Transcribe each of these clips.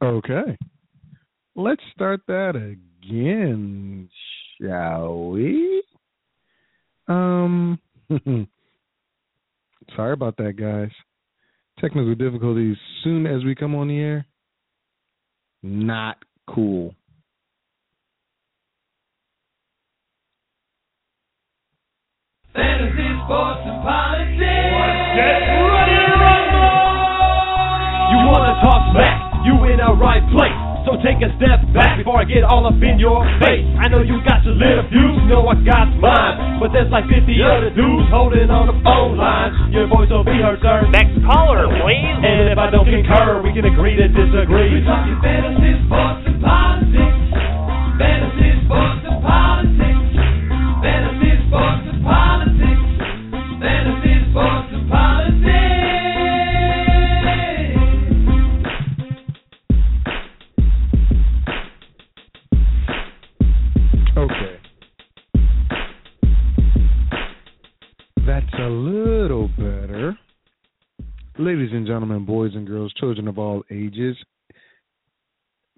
Okay. Let's start that again, shall we? Um sorry about that guys. Technical difficulties soon as we come on the air. Not cool. Fantasy, sports, and politics. Get ready to rumble! You wanna talk smack? You in the right place. So take a step back before I get all up in your face. I know you got your little views, you know I got mine. But there's like 50 other dudes holding on the phone line. Your voice will be heard, sir. Next caller, please. And if I don't concur, we can agree to disagree. We're talking fantasy, sports, and politics. Fantasy, sports,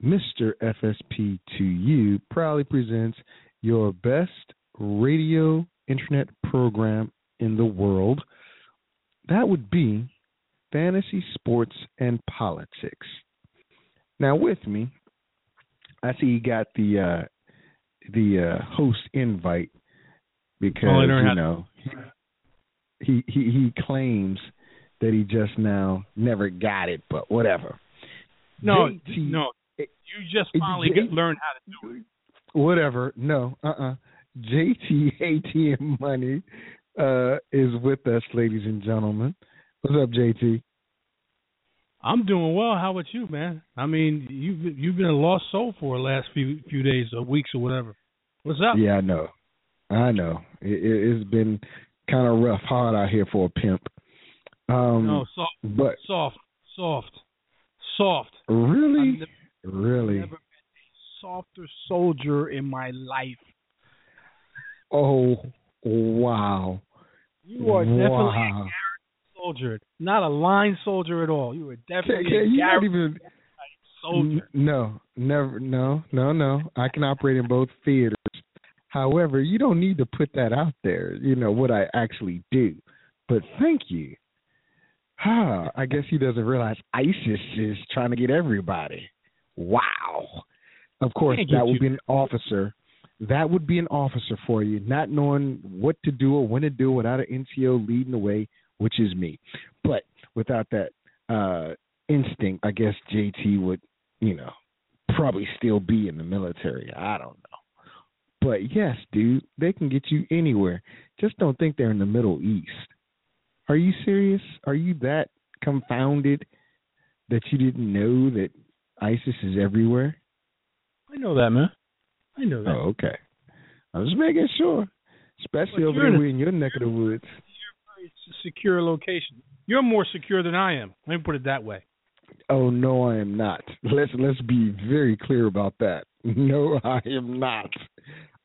Mr. FSP to you proudly presents your best radio internet program in the world. That would be Fantasy Sports and Politics. Now, with me, I see you got the uh, the uh, host invite because how you know he he he claims that he just now never got it, but whatever. No, JT no. You just finally it- get, learned how to do it. Whatever. No, uh uh JT ATM Money uh is with us, ladies and gentlemen. What's up, JT? I'm doing well. How about you, man? I mean, you've you've been a lost soul for the last few few days or weeks or whatever. What's up? Yeah, I know. I know. It, it, it's been kind of rough, hard out here for a pimp. Um, no, soft, but soft, soft, soft. really, I've never, really, been a softer soldier in my life. oh wow, You are definitely wow. a soldier, not a line soldier at all. You are definitely a not even? soldier. N- No, never. No, no, no. I can operate in both theaters. However, you don't need to put that out there. You know what I actually do. But thank you. Ah, I guess he doesn't realize ISIS is trying to get everybody. Wow. Of course, that would be an officer. That would be an officer for you, not knowing what to do or when to do without an NCO leading the way, which is me. But without that uh instinct, I guess JT would, you know, probably still be in the military. I don't know. But yes, dude, they can get you anywhere. Just don't think they're in the Middle East. Are you serious? Are you that confounded that you didn't know that ISIS is everywhere? I know that, man. I know that. Oh, okay. I was making sure. Especially But over you're in in your neck of the woods. It's a secure location. You're more secure than I am. Let me put it that way. Oh no, I am not. Let's let's be very clear about that. No, I am not.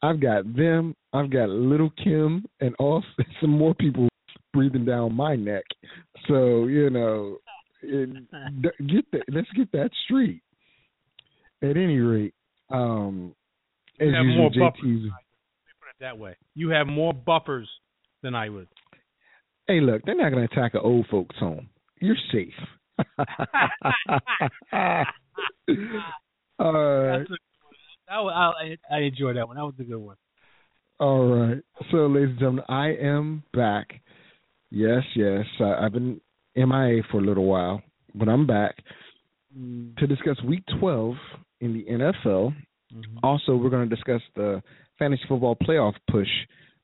I've got them. I've got little Kim and also some more people breathing down my neck. So you know, it, get that. Let's get that straight. At any rate, um, as You have usual, more buffers. JT's. Let me put it that way. You have more buffers than I would. Hey, look, they're not going to attack an old folks' home. You're safe. All right. That's a, that was, I, I enjoyed that one. That was a good one. All right. So, ladies and gentlemen, I am back. Yes, yes. I, I've been MIA for a little while, but I'm back to discuss Week 12 in the NFL. Also, we're going to discuss the fantasy football playoff push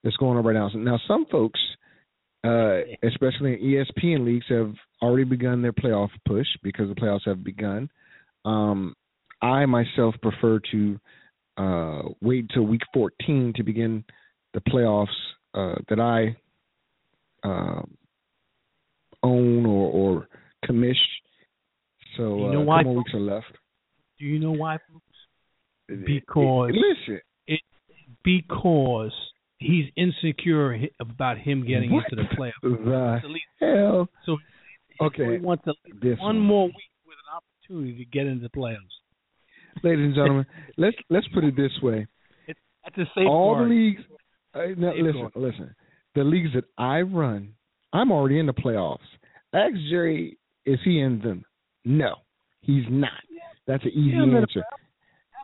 that's going on right now. Now, some folks, uh, especially in ESPN leagues, have already begun their playoff push because the playoffs have begun. Um, I myself prefer to uh, wait until week 14 to begin the playoffs uh, that I uh, own or, or commish. So You know uh, a couple more weeks are left. Do you know why, folks? Because listen, because he's insecure about him getting What into the playoffs. the hell? So Okay, at least this one one. more week with an opportunity to get into the playoffs. ladies and gentlemen, let's let's put it this way: That's a safe all the leagues. Uh, now, listen, listen. The leagues that I run, I'm already in the playoffs. Ask Jerry, is he in them? No, he's not. That's an easy Yeah, answer.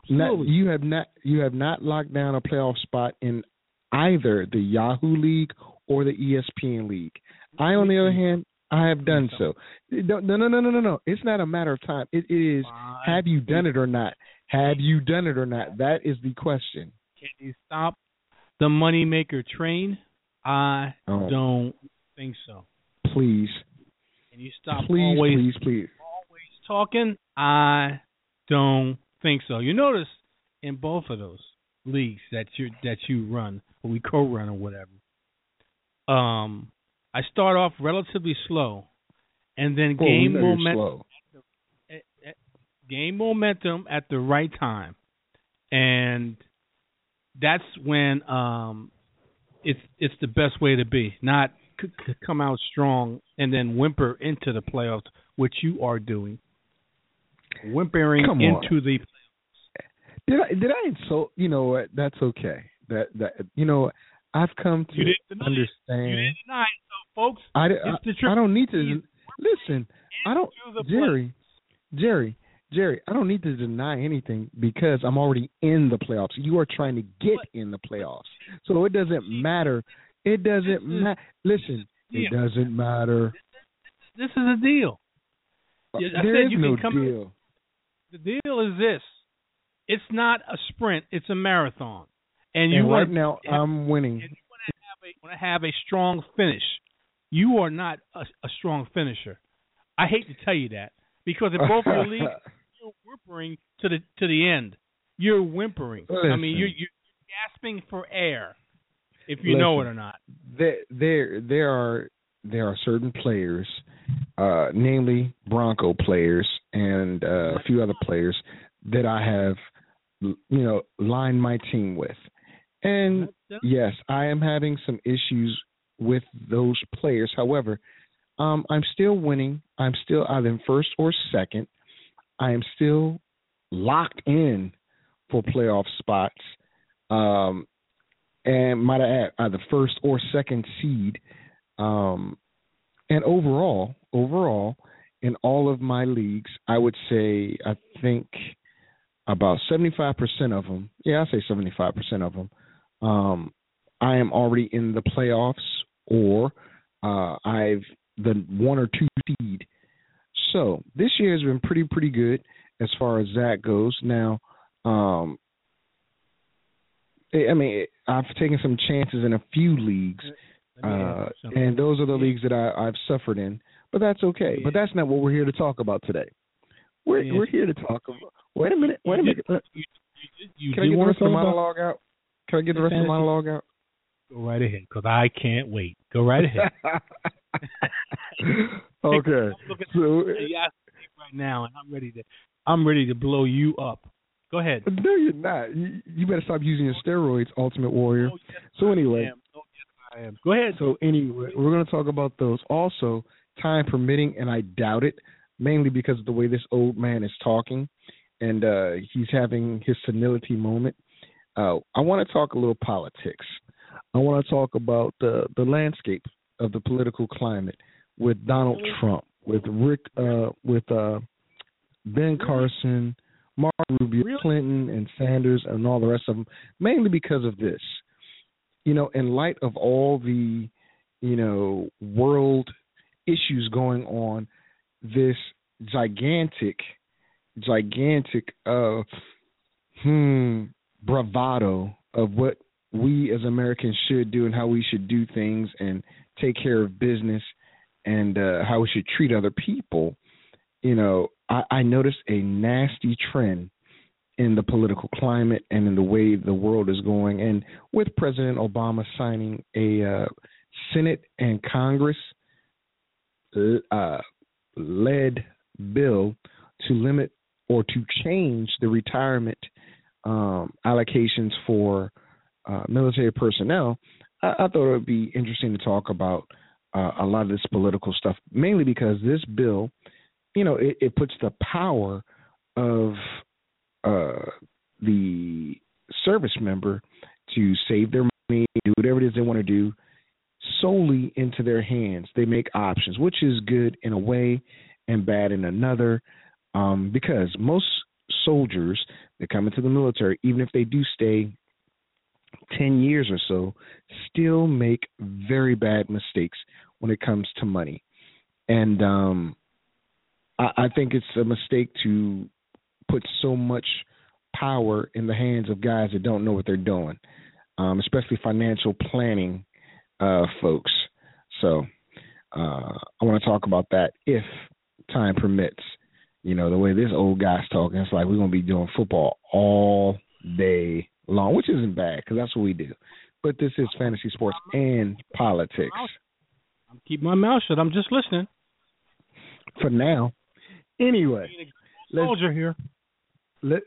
Not, you have not you have not locked down a playoff spot in either the Yahoo League or the ESPN League. I, on the other hand, I have done so. No, no, no, no, no, no. It's not a matter of time. It is have you done it or not? Have you done it or not? That is the question. Can you stop the moneymaker train? I Oh. don't think so. Please, Can you stop please, always please, please. always talking? I don't think so. You notice in both of those leagues that you that you run or we co-run or whatever. Um, I start off relatively slow, and then Oh, gain you're momentum. slow. eh, eh, gain momentum at the right time, and that's when um, it's it's the best way to be. Not c- c- come out strong and then whimper into the playoffs, which you are doing. Whimpering Come on. into the Did I did I insult? You know what? That's okay. That that you know, I've come to deny it. understand. you didn't deny it, so folks. I, I, the truth. I don't need to listen. I don't, Jerry, Jerry, Jerry. I don't need to deny anything because I'm already in the playoffs. You are trying to get in the playoffs, so it doesn't matter. It doesn't matter. Listen, it doesn't matter. This is a deal. Uh, I said is you no can come- deal. The deal is this: it's not a sprint; it's a marathon. And you And right want now, I'm winning. and you want to have a want to have a strong finish. You are not a, a strong finisher. I hate to tell you that because in both of your leagues, you're whimpering to the to the end. You're whimpering. I mean, you're you're gasping for air, if you know it or not. there there there are there are certain players, uh, namely Bronco players and uh, a few other players that I have, you know, lined my team with, and yes, I am having some issues with those players. However, um, I'm still winning. I'm still either in first or second. I am still locked in for playoff spots. Um, and might I add, either first or second seed. Um, and overall, overall, in all of my leagues, I would say I think about seventy-five percent of them. Yeah, I say seventy-five percent of them. Um, I am already in the playoffs, or uh, I've the one or two seed. So this year has been pretty pretty good as far as that goes. Now, um, I mean, I've taken some chances in a few leagues, uh, and those are the leagues that I, I've suffered in. But that's okay. But that's not what we're here to talk about today. We're we're here to talk about. Wait a minute. Wait a minute. you, Can I get the rest of the monologue out? Can I get the rest of the monologue out? Go right ahead, because I can't wait. Go right ahead. okay. So at the Yahoo right now, and I'm ready to. I'm ready to blow you up. Go ahead. no, you're not. You, you better stop using your steroids, Ultimate Warrior. Oh, yes, So anyway, I am. Go ahead. So anyway, we're going to talk about those. Also, time permitting, and I doubt it, mainly because of the way this old man is talking, and uh, he's having his senility moment. Uh, I want to talk a little politics. I want to talk about the the landscape of the political climate with Donald Trump, with Rick, uh, with uh, Ben Carson, Marco Rubio, Really? Clinton, and Sanders, and all the rest of them. Mainly because of this you know, in light of all the, you know, world issues going on, this gigantic, gigantic, uh, hmm, bravado of what we as Americans should do and how we should do things and take care of business and uh, how we should treat other people. You know, I, I noticed a nasty trend in the political climate and in the way the world is going. And with President Obama signing a uh, Senate and Congress uh, led bill to limit or to change the retirement um, allocations for uh, military personnel, I, I thought it would be interesting to talk about uh, a lot of this political stuff, mainly because this bill, you know, it, it puts the power of uh, the service member to save their money, do whatever it is they want to do, solely into their hands. They make options, which is good in a way and bad in another, um, because most soldiers that come into the military, even if they do stay 10 years or so, still make very bad mistakes when it comes to money. And um, I, I think it's a mistake to put so much power in the hands of guys that don't know what they're doing, um, especially financial planning uh, folks. So uh, I want to talk about that if time permits. You know, the way this old guy's talking, it's like we're going to be doing football all day long, which isn't bad because that's what we do. But this is fantasy sports and politics I'm keep my mouth shut. I'm just listening. for now. Anyway, let's, Soldier here. Let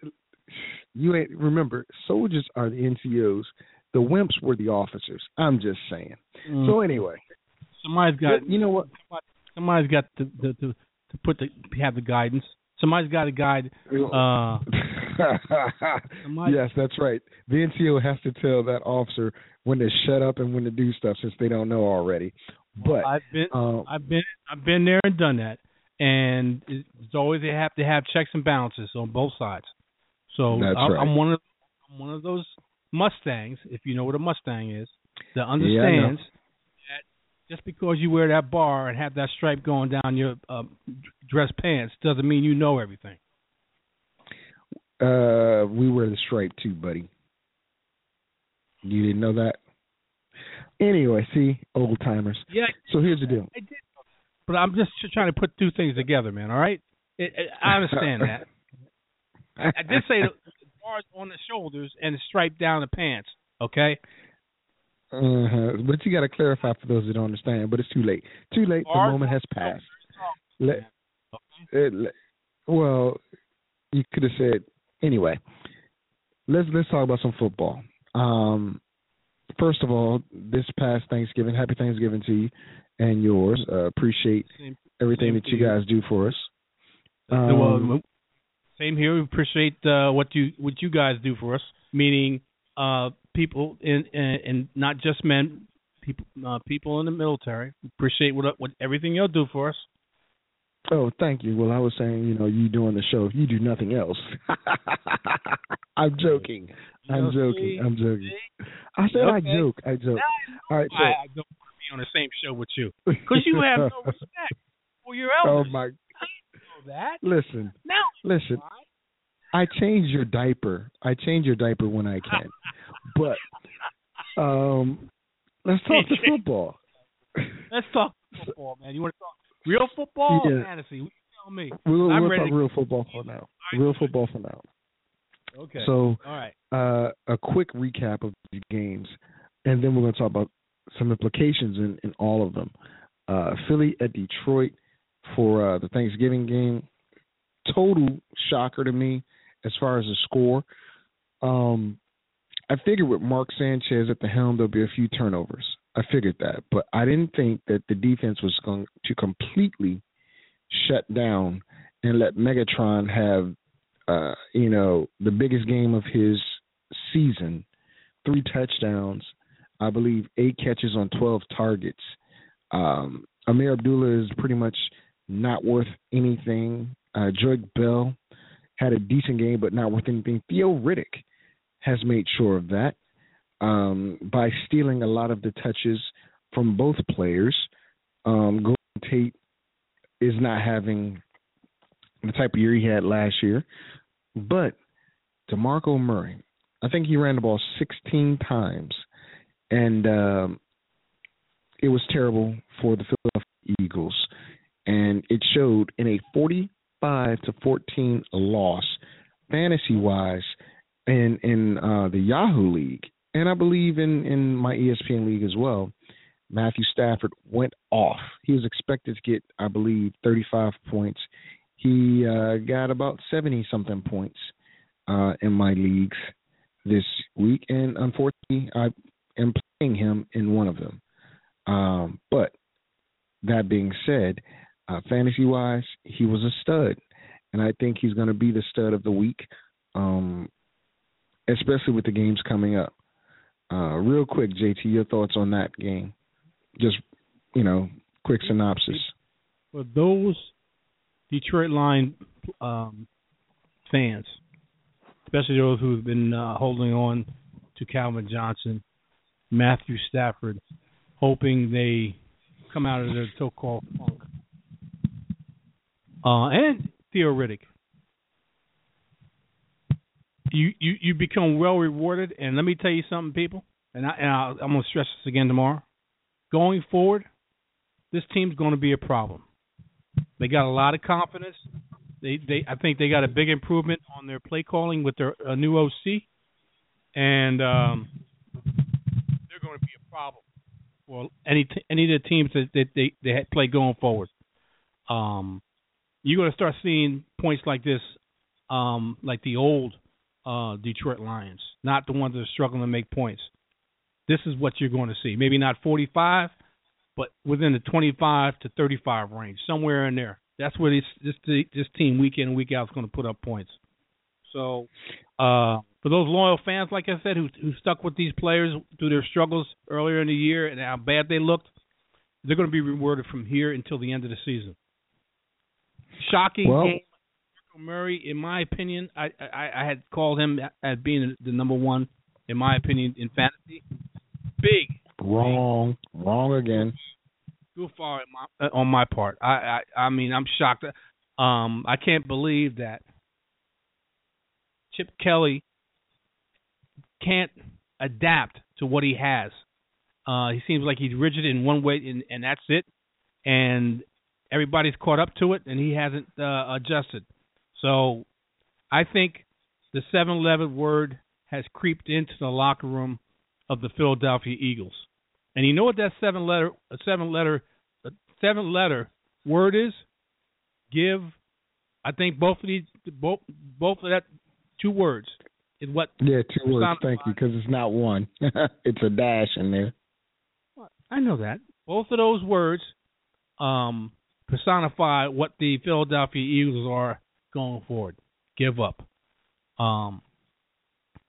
you ain't remember soldiers are the NCOs. The wimps were the officers. I'm just saying. Mm. So anyway, somebody's got you know what? somebody's got to to to, to put the have the guidance. Somebody's got to guide. Uh, somebody, yes, that's right. The NCO has to tell that officer when to shut up and when to do stuff since they don't know already. But I've been um, I've been I've been there and done that, and it's always they have to have checks and balances on both sides. So That's I, right. I'm one of I'm one of those Mustangs, if you know what a Mustang is, that Yeah, understands that just because you wear that bar and have that stripe going down your uh, dress pants doesn't mean you know everything. uh, we wear the stripe too, buddy. You didn't know that? Anyway, see, old timers. Yeah, So here's the deal. I did, but I'm just trying to put two things together, man. All right, it, it, I understand that. I, did say the bars on the shoulders and the stripe down the pants. Okay. Uh-huh. But you got to clarify for those that don't understand. But it's too late. Too late. The Bars moment has passed. Let, it, well, you could have said anyway. Let's let's talk about some football. Um, first of all, this past Thanksgiving, happy Thanksgiving to you and yours. Uh, appreciate Same, everything same that you guys do for us. well, Um, same here. We appreciate uh, what you what you guys do for us, meaning uh, people in, in and not just men, people uh, people in the military. Appreciate what what everything you'll do for us. Oh, thank you. Well, I was saying, you know, you doing the show. You do nothing else, I'm joking. I'm joking. I'm joking. I said I joke. I joke. All right. I, I don't want to be on the same show with you because you have no respect for your elders. oh my! That Listen, now. listen. I change your diaper. I change your diaper when I can. but um, let's talk to football. Let's talk football, man. You want to talk real football or fantasy? You tell me. We'll, I'm we'll ready talk real football for now. Real football for now. Okay. So, all right. uh, a quick recap of the games, and then we're going to talk about some implications in, in all of them. Uh, Philly at Detroit for uh, the Thanksgiving game. Total shocker to me as far as the score. Um, I figured with Mark Sanchez at the helm, there'll be a few turnovers. I figured that, but I didn't think that the defense was going to completely shut down and let Megatron have, uh, you know, the biggest game of his season, three touchdowns, I believe eight catches on twelve targets. Um, Ameer Abdullah is pretty much not worth anything. Uh, Drake Bell had a decent game, but not worth anything. Theo Riddick has made sure of that um, by stealing a lot of the touches from both players. Um, Golden Tate is not having the type of year he had last year, but DeMarco Murray, I think he ran the ball 16 times, and um, it was terrible for the Philadelphia Eagles, and it showed in a 45 to 14 loss, fantasy wise, in in uh, the Yahoo League, and I believe in in my ESPN league as well. Matthew Stafford went off. He was expected to get, I believe, 35 points. He uh, got about 70 something points uh, in my leagues. this week, and unfortunately, I him in one of them. Um, but that being said, uh, fantasy wise, he was a stud, and I think he's going to be the stud of the week, um, especially with the games coming up. Uh, real quick, JT, your thoughts on that game? Just you know, quick synopsis. For those Detroit Line um, fans, especially those who've been uh, holding on to Calvin Johnson, Matthew Stafford, hoping they come out of their so-called funk, uh, and Theo Riddick. You, you you become well rewarded, and let me tell you something, people. And, I, and I'll, I'm going to stress this again tomorrow. Going forward, this team's going to be a problem. They got a lot of confidence. They they I think they got a big improvement on their play calling with their uh, new OC, and um, going to be a problem for any t- any of the teams that, that they they play going forward. Um, you're going to start seeing points like this, um, like the old uh, Detroit Lions, not the ones that are struggling to make points. This is what you're going to see. Maybe not 45, but within the 25 to 35 range, somewhere in there. That's where this this this team week in and week out is going to put up points. So, uh, for those loyal fans, like I said, who who stuck with these players through their struggles earlier in the year and how bad they looked, they're going to be rewarded from here until the end of the season. Shocking Well- game. Murray, in my opinion, I, I I had called him as being the number one, in my opinion, in fantasy. Big Wrong, wrong again. too far on my, on my part. I, I I mean I'm shocked. Um, I can't believe that Chip Kelly can't adapt to what he has. Uh, he seems like he's rigid in one way, and, and that's it. And everybody's caught up to it, and he hasn't uh, adjusted. So I think the 7-Eleven word has creeped into the locker room of the Philadelphia Eagles. And you know what that seven letter seven letter seven letter word is? Give. I think both of these both both of that two words is what Yeah, two words. Thank you, because it's not one. it's a dash in there. I know that. Both of those words um personify what the Philadelphia Eagles are going forward. Give up. Um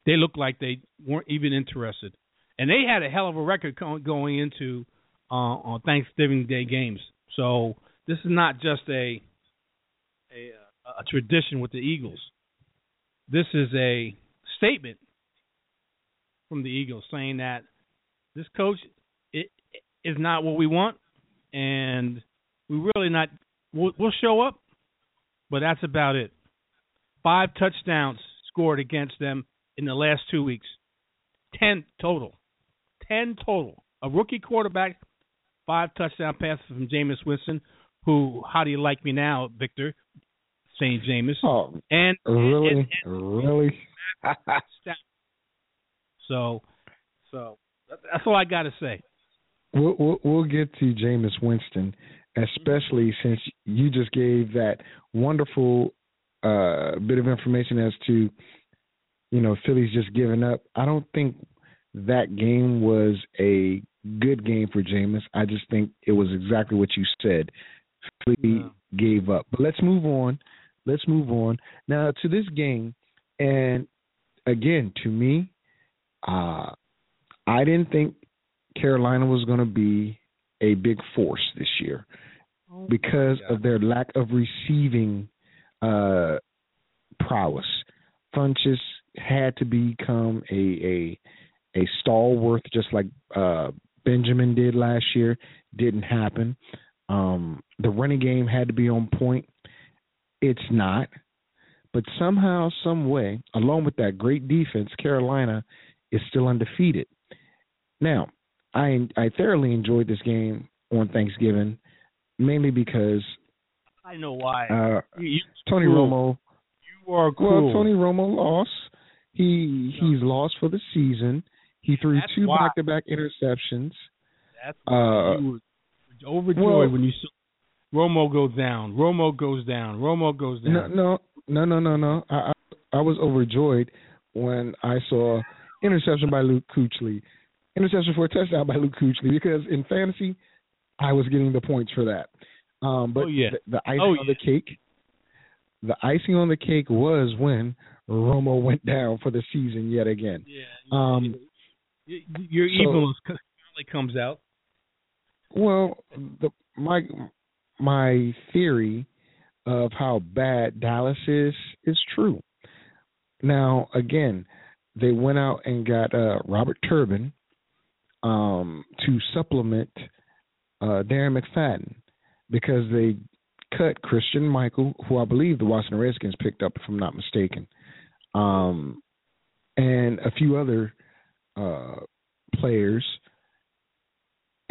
they look like they weren't even interested. And they had a hell of a record going into uh, on Thanksgiving Day games. So this is not just a a, a tradition with the Eagles. This is a statement from the Eagles saying that this coach it, is not what we want, and we really not. We'll, we'll show up, but that's about it. Five touchdowns scored against them in the last two weeks. Ten total. Ten total. A rookie quarterback, five touchdown passes from Jameis Winston, who, how do you like me now, Victor? St. Jameis. Oh, And, really, and, really. So, so that's all I got to say. We'll, we'll we'll get to Jameis Winston, especially since you just gave that wonderful uh, bit of information as to, you know, Philly's just giving up. I don't think that game was a good game for Jameis. I just think it was exactly what you said. Philly gave up. But let's move on. Let's move on now to this game. And again, to me, uh, I didn't think Carolina was going to be a big force this year because of their lack of receiving uh, prowess. Funchess had to become a a a stalwart, just like uh, Benjamin did last year. Didn't happen. Um, the running game had to be on point. It's not, but somehow, some way, along with that great defense, Carolina is still undefeated. Now, I I thoroughly enjoyed this game on Thanksgiving, mainly because I know why. uh, you, Tony Cool. Romo. you are cool. Well, Tony Romo lost. He he's lost for the season. He threw That's two back-to-back interceptions. That's Uh, overjoyed well- when you saw Romo goes down. Romo goes down. Romo goes down. no, no, no, no, no. I, I I was overjoyed, when I saw interception by Luke Kuechly, interception for a touchdown by Luke Kuechly, because in fantasy, I was getting the points for that. Um, but Oh, yeah. the, the icing Oh, on the cake, the icing on the cake was when Romo went down for the season yet again. Yeah. Um, Your so- evil finally comes out. Well, the my my theory of how bad Dallas is is true. Now, again, they went out and got uh, Robert Turbin um, to supplement uh, Darren McFadden because they cut Christine Michael, who I believe the Washington Redskins picked up, if I'm not mistaken, um, and a few other uh, players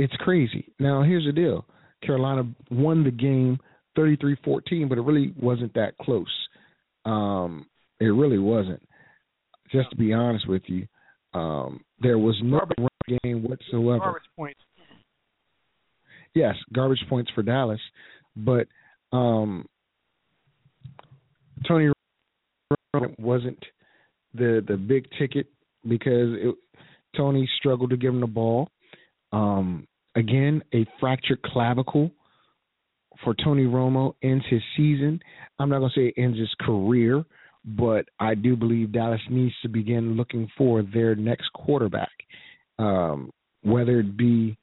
it's crazy. Now, here's the deal. Carolina won the game 33-14, but it really wasn't that close. Um, it really wasn't. Just to be honest with you, um, there was no Garbage- run game whatsoever. Garbage points. Yes, garbage points for Dallas, but um, Tony wasn't the the big ticket because it, Tony struggled to give him the ball. Um, again, a fractured clavicle for Tony Romo ends his season. I'm not going to say it ends his career, but I do believe Dallas needs to begin looking for their next quarterback, um, whether it be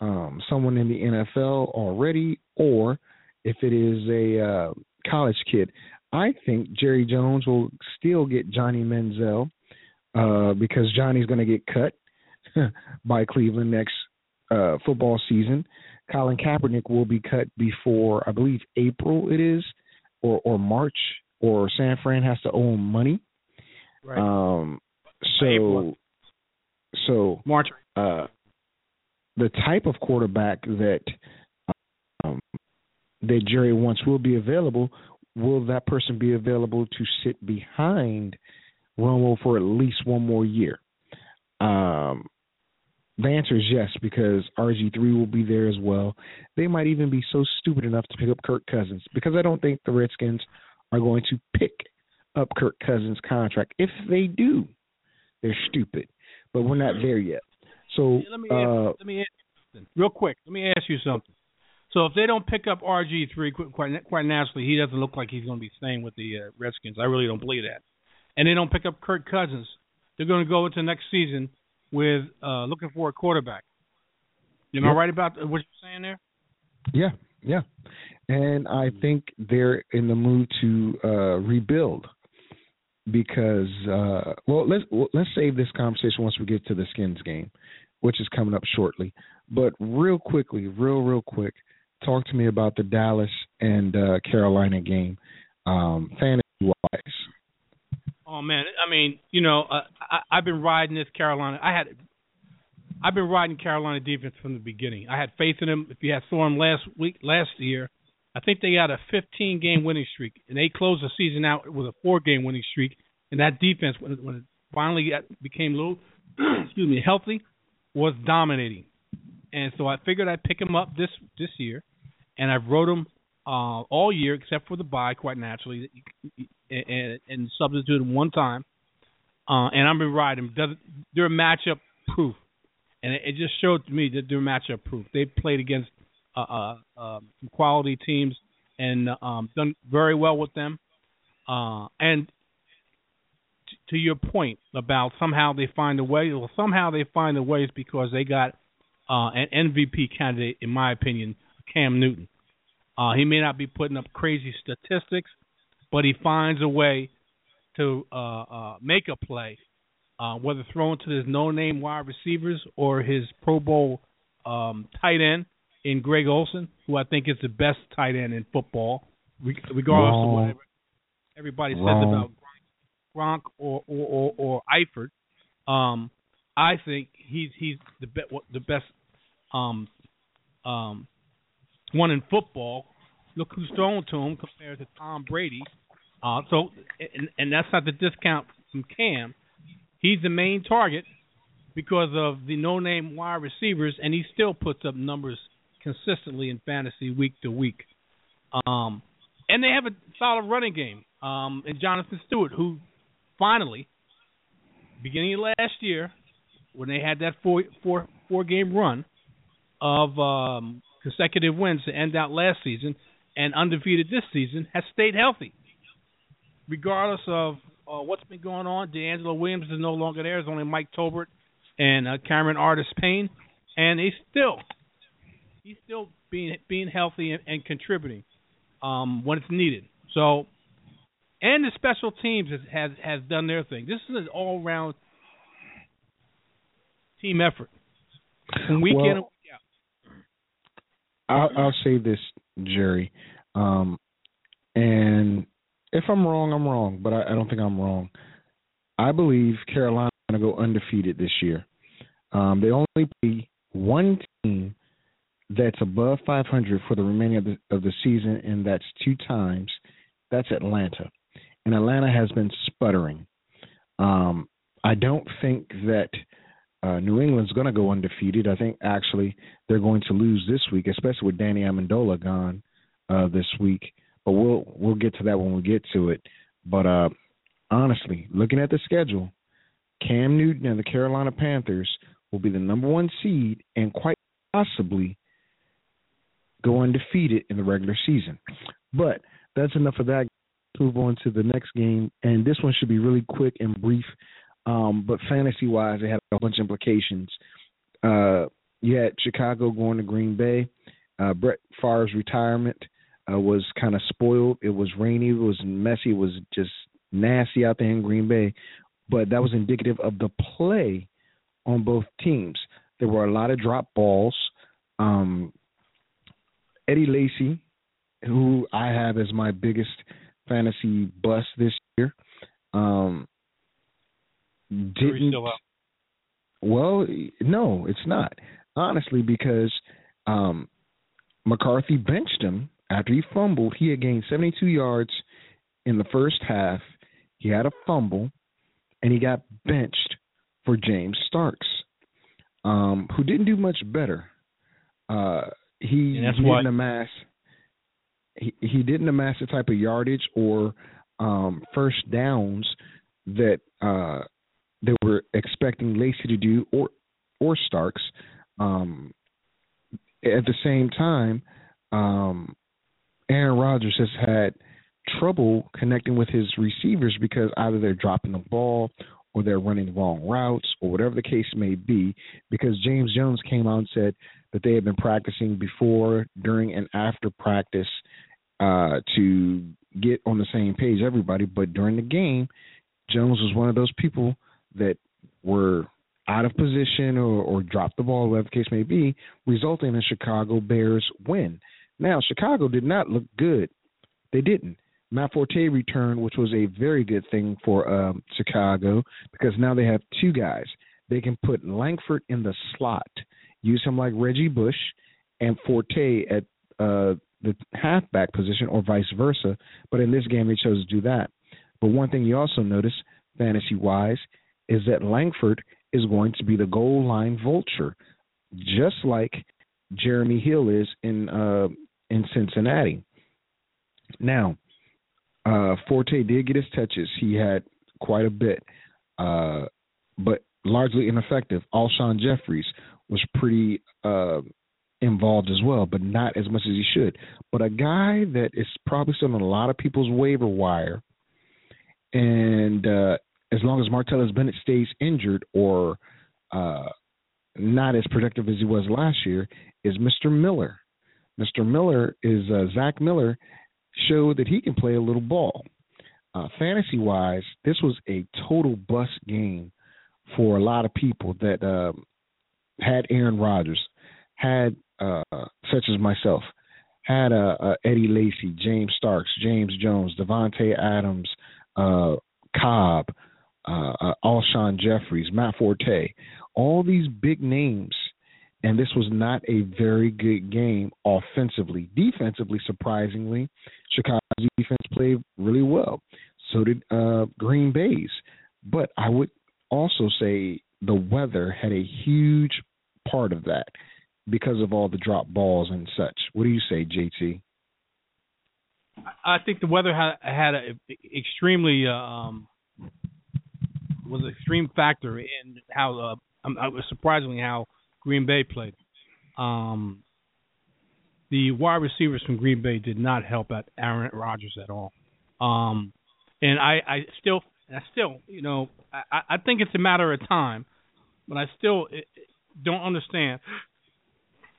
um, someone in the NFL already or if it is a uh, college kid. I think Jerry Jones will still get Johnny Manziel uh, because Johnny's going to get cut by Cleveland next uh, football season. Colin Kaepernick will be cut before I believe April it is, or or March, or San Fran has to owe him money. Right. Um, so April. so March. uh, the type of quarterback that um, that Jerry wants will be available. Will that person be available to sit behind Romo for at least one more year? Um, the answer is yes, because RG three will be there as well. They might even be so stupid enough to pick up Kirk Cousins because I don't think the Redskins are going to pick up Kirk Cousins' contract. If they do, they're stupid. But we're not there yet. So Let me uh, ask, let me ask you something real quick. Let me ask you something. So if they don't pick up RG three, quite quite naturally, he doesn't look like he's going to be staying with the uh, Redskins. I really don't believe that. And they don't pick up Kirk Cousins. They're going to go into next season with uh looking for a quarterback. Am I right about what you're saying there? Yeah, yeah. And I think they're in the mood to uh rebuild because uh well let's let's save this conversation once we get to the Skins game, which is coming up shortly. But real quickly, real real quick, talk to me about the Dallas and uh Carolina game um fantasy wise. Oh man, I mean, you know, uh, I, I've been riding this Carolina. I had, I've been riding Carolina defense from the beginning. I had faith in them. If you had saw them last week, last year, I think they had a 15 game winning streak, and they closed the season out with a four game winning streak. And that defense, when it, when it finally got, became little, excuse me, healthy, was dominating. And so I figured I'd pick them up this this year, and I've rode them uh, all year except for the bye, quite naturally, and, and, and substituted one time. Uh, and been riding. them. Does- They're matchup proof, and it, it just showed to me that they're matchup proof. They played against uh, uh, um, some quality teams and um, done very well with them. Uh, and t- to your point about somehow they find a way, well, somehow they find a way is because they got uh, an MVP candidate, in my opinion, Cam Newton. Uh, he may not be putting up crazy statistics, but he finds a way to uh, uh, make a play, uh, whether thrown to his no-name wide receivers or his Pro Bowl um, tight end in Greg Olsen, who I think is the best tight end in football, regardless Wrong. of what everybody says Wrong. about Gronk or or, or, or Eifert. Um, I think he's he's the be- the best um, um, one in football. Look who's thrown to him compared to Tom Brady. Uh, so, and, and that's not the discount from Cam. He's the main target because of the no-name wide receivers, and he still puts up numbers consistently in fantasy week to week. Um, and they have a solid running game. Um, and Jonathan Stewart, who finally beginning of last year, when they had that four four four game run of um, consecutive wins to end out last season, and undefeated this season, has stayed healthy, regardless of uh, what's been going on. DeAngelo Williams is no longer there. It's only Mike Tolbert and uh, Cameron Artis Payne, and he's still he's still being being healthy and, and contributing um, when it's needed. So, and the special teams has has, has done their thing. This is an all round team effort. Week Well, in and week out. I'll, I'll say this, Jerry, um, and if I'm wrong, I'm wrong, but I, I don't think I'm wrong. I believe Carolina's going to go undefeated this year. Um, they only play one team that's above 500 for the remaining of the, of the season, and that's two times. That's Atlanta, and Atlanta has been sputtering. Um, I don't think that uh, New England's going to go undefeated. I think actually they're going to lose this week, especially with Danny Amendola gone uh, this week. But we'll we'll get to that when we get to it. But uh, honestly, looking at the schedule, Cam Newton and the Carolina Panthers will be the number one seed and quite possibly go undefeated in the regular season. But that's enough of that. Move on to the next game, and this one should be really quick and brief. Um, but fantasy wise, it had a bunch of implications. Uh, you had Chicago going to Green Bay. Uh, Brett Favre's retirement uh, was kind of spoiled. It was rainy. It was messy. It was just nasty out there in Green Bay. But that was indicative of the play on both teams. There were a lot of drop balls. Um, Eddie Lacy, who I have as my biggest fantasy bust this year, um, didn't. Well, no, it's not. Honestly, because um, McCarthy benched him after he fumbled. He had gained 72 yards in the first half. He had a fumble, and he got benched for James Starks, um, who didn't do much better. Uh, he, And that's didn't amass. He, he didn't amass the type of yardage or um, first downs that uh, they were expecting Lacy to do or or Starks. Um, at the same time, um, Aaron Rodgers has had trouble connecting with his receivers because either they're dropping the ball or they're running the wrong routes or whatever the case may be. Because James Jones came out and said that they had been practicing before, during, and after practice uh, to get on the same page, everybody. But during the game, Jones was one of those people that were out of position or, or dropped the ball, whatever the case may be, resulting in Chicago Bears win. Now, Chicago did not look good. They didn't. Matt Forte returned, which was a very good thing for um, Chicago because now they have two guys. They can put Langford in the slot, use him like Reggie Bush, and Forte at uh, the halfback position or vice versa. But in this game, they chose to do that. But one thing you also notice, fantasy wise, is that Langford is going to be the goal line vulture, just like Jeremy Hill is in uh, in Cincinnati. Now, uh, Forte did get his touches. He had quite a bit, uh, but largely ineffective. Alshon Jeffries was pretty uh, involved as well, but not as much as he should. But a guy that is probably still on a lot of people's waiver wire, and uh, as long as Martellus Bennett stays injured or uh, not as productive as he was last year, is Mr. Miller. Mr. Miller is uh, Zach Miller showed that he can play a little ball. Uh, fantasy wise, this was a total bust game for a lot of people that um, had Aaron Rodgers, had uh, such as myself, had uh, uh, Eddie Lacy, James Starks, James Jones, Davante Adams, uh, Cobb, uh, uh, Alshon Jeffries, Matt Forte, all these big names, and this was not a very good game offensively. Defensively, surprisingly, Chicago's defense played really well. So did uh, Green Bay's. But I would also say the weather had a huge part of that because of all the drop balls and such. What do you say, JT? I think the weather had had a extremely uh, um, was an extreme factor in how uh, um, uh, surprisingly how Green Bay played. Um, the wide receivers from Green Bay did not help out Aaron Rodgers at all. Um, and I, I still, I still, you know, I, I think it's a matter of time, but I still eh, don't understand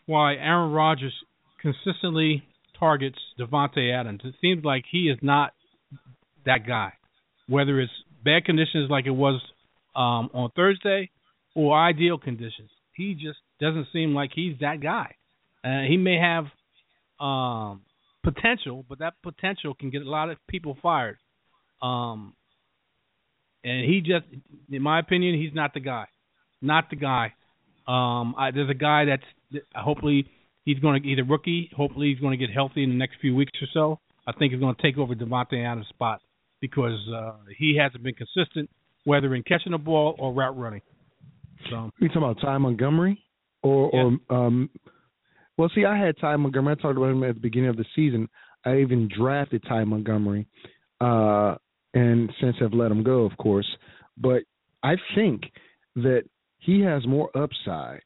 why Aaron Rodgers consistently targets Davante Adams. It seems like he is not that guy, whether it's bad conditions like it was um, on Thursday or ideal conditions. He just doesn't seem like he's that guy. Uh, he may have um, potential, but that potential can get a lot of people fired. Um, and he just, in my opinion, he's not the guy. Not the guy. Um, I, there's a guy that's hopefully he's going to either rookie. Hopefully he's going to get healthy in the next few weeks or so. I think he's going to take over Davante Adams' spot because uh, he hasn't been consistent, whether in catching the ball or route running. So you talking about Ty Montgomery or Yeah. or um well see I had Ty Montgomery. I talked about him at the beginning of the season. I even drafted Ty Montgomery. Uh and since I've let him go of course. But I think that he has more upside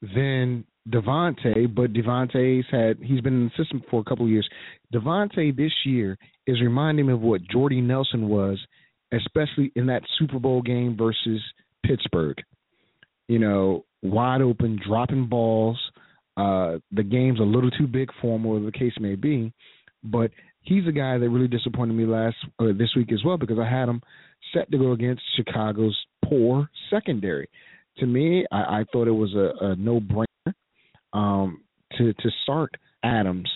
than Davante, but Davante's had he's been in the system for a couple of years. Davante this year is reminding me of what Jordy Nelson was, especially in that Super Bowl game versus Pittsburgh. You know, wide open, dropping balls. Uh, the game's a little too big for him, whatever the case may be. But he's a guy that really disappointed me last uh, this week as well because I had him set to go against Chicago's poor secondary. To me, I, I thought it was a, a no-brainer um, to to start Adams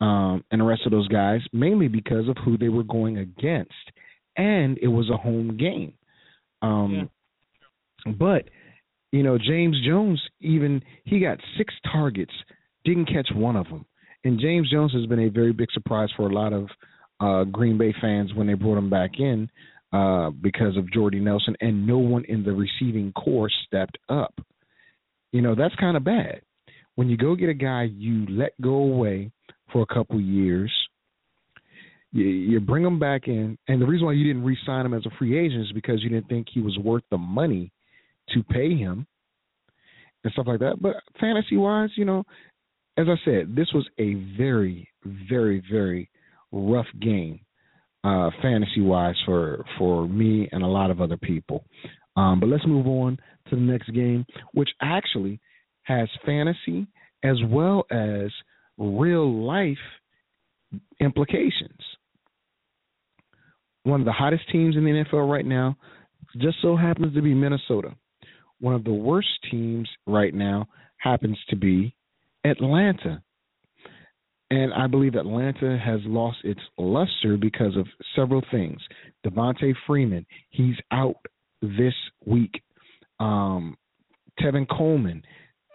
um, and the rest of those guys, mainly because of who they were going against, and it was a home game. Um, But you know, James Jones even he got six targets, didn't catch one of them, and James Jones has been a very big surprise for a lot of uh, Green Bay fans when they brought him back in uh, because of Jordy Nelson, and no one in the receiving corps stepped up. You know, that's kind of bad. When you go get a guy you let go away for a couple years, you, bring him back in, and the reason why you didn't re-sign him as a free agent is because you didn't think he was worth the money to pay him and stuff like that. But fantasy wise, you know, as I said, this was a very, very, very rough game, uh, fantasy wise for for me and a lot of other people. Um, but let's move on to the next game, which actually has fantasy as well as real life implications. One of the hottest teams in the NFL right now just so happens to be Minnesota. One of the worst teams right now happens to be Atlanta. And I believe Atlanta has lost its luster because of several things. Devonta Freeman, he's out this week. Um, Tevin Coleman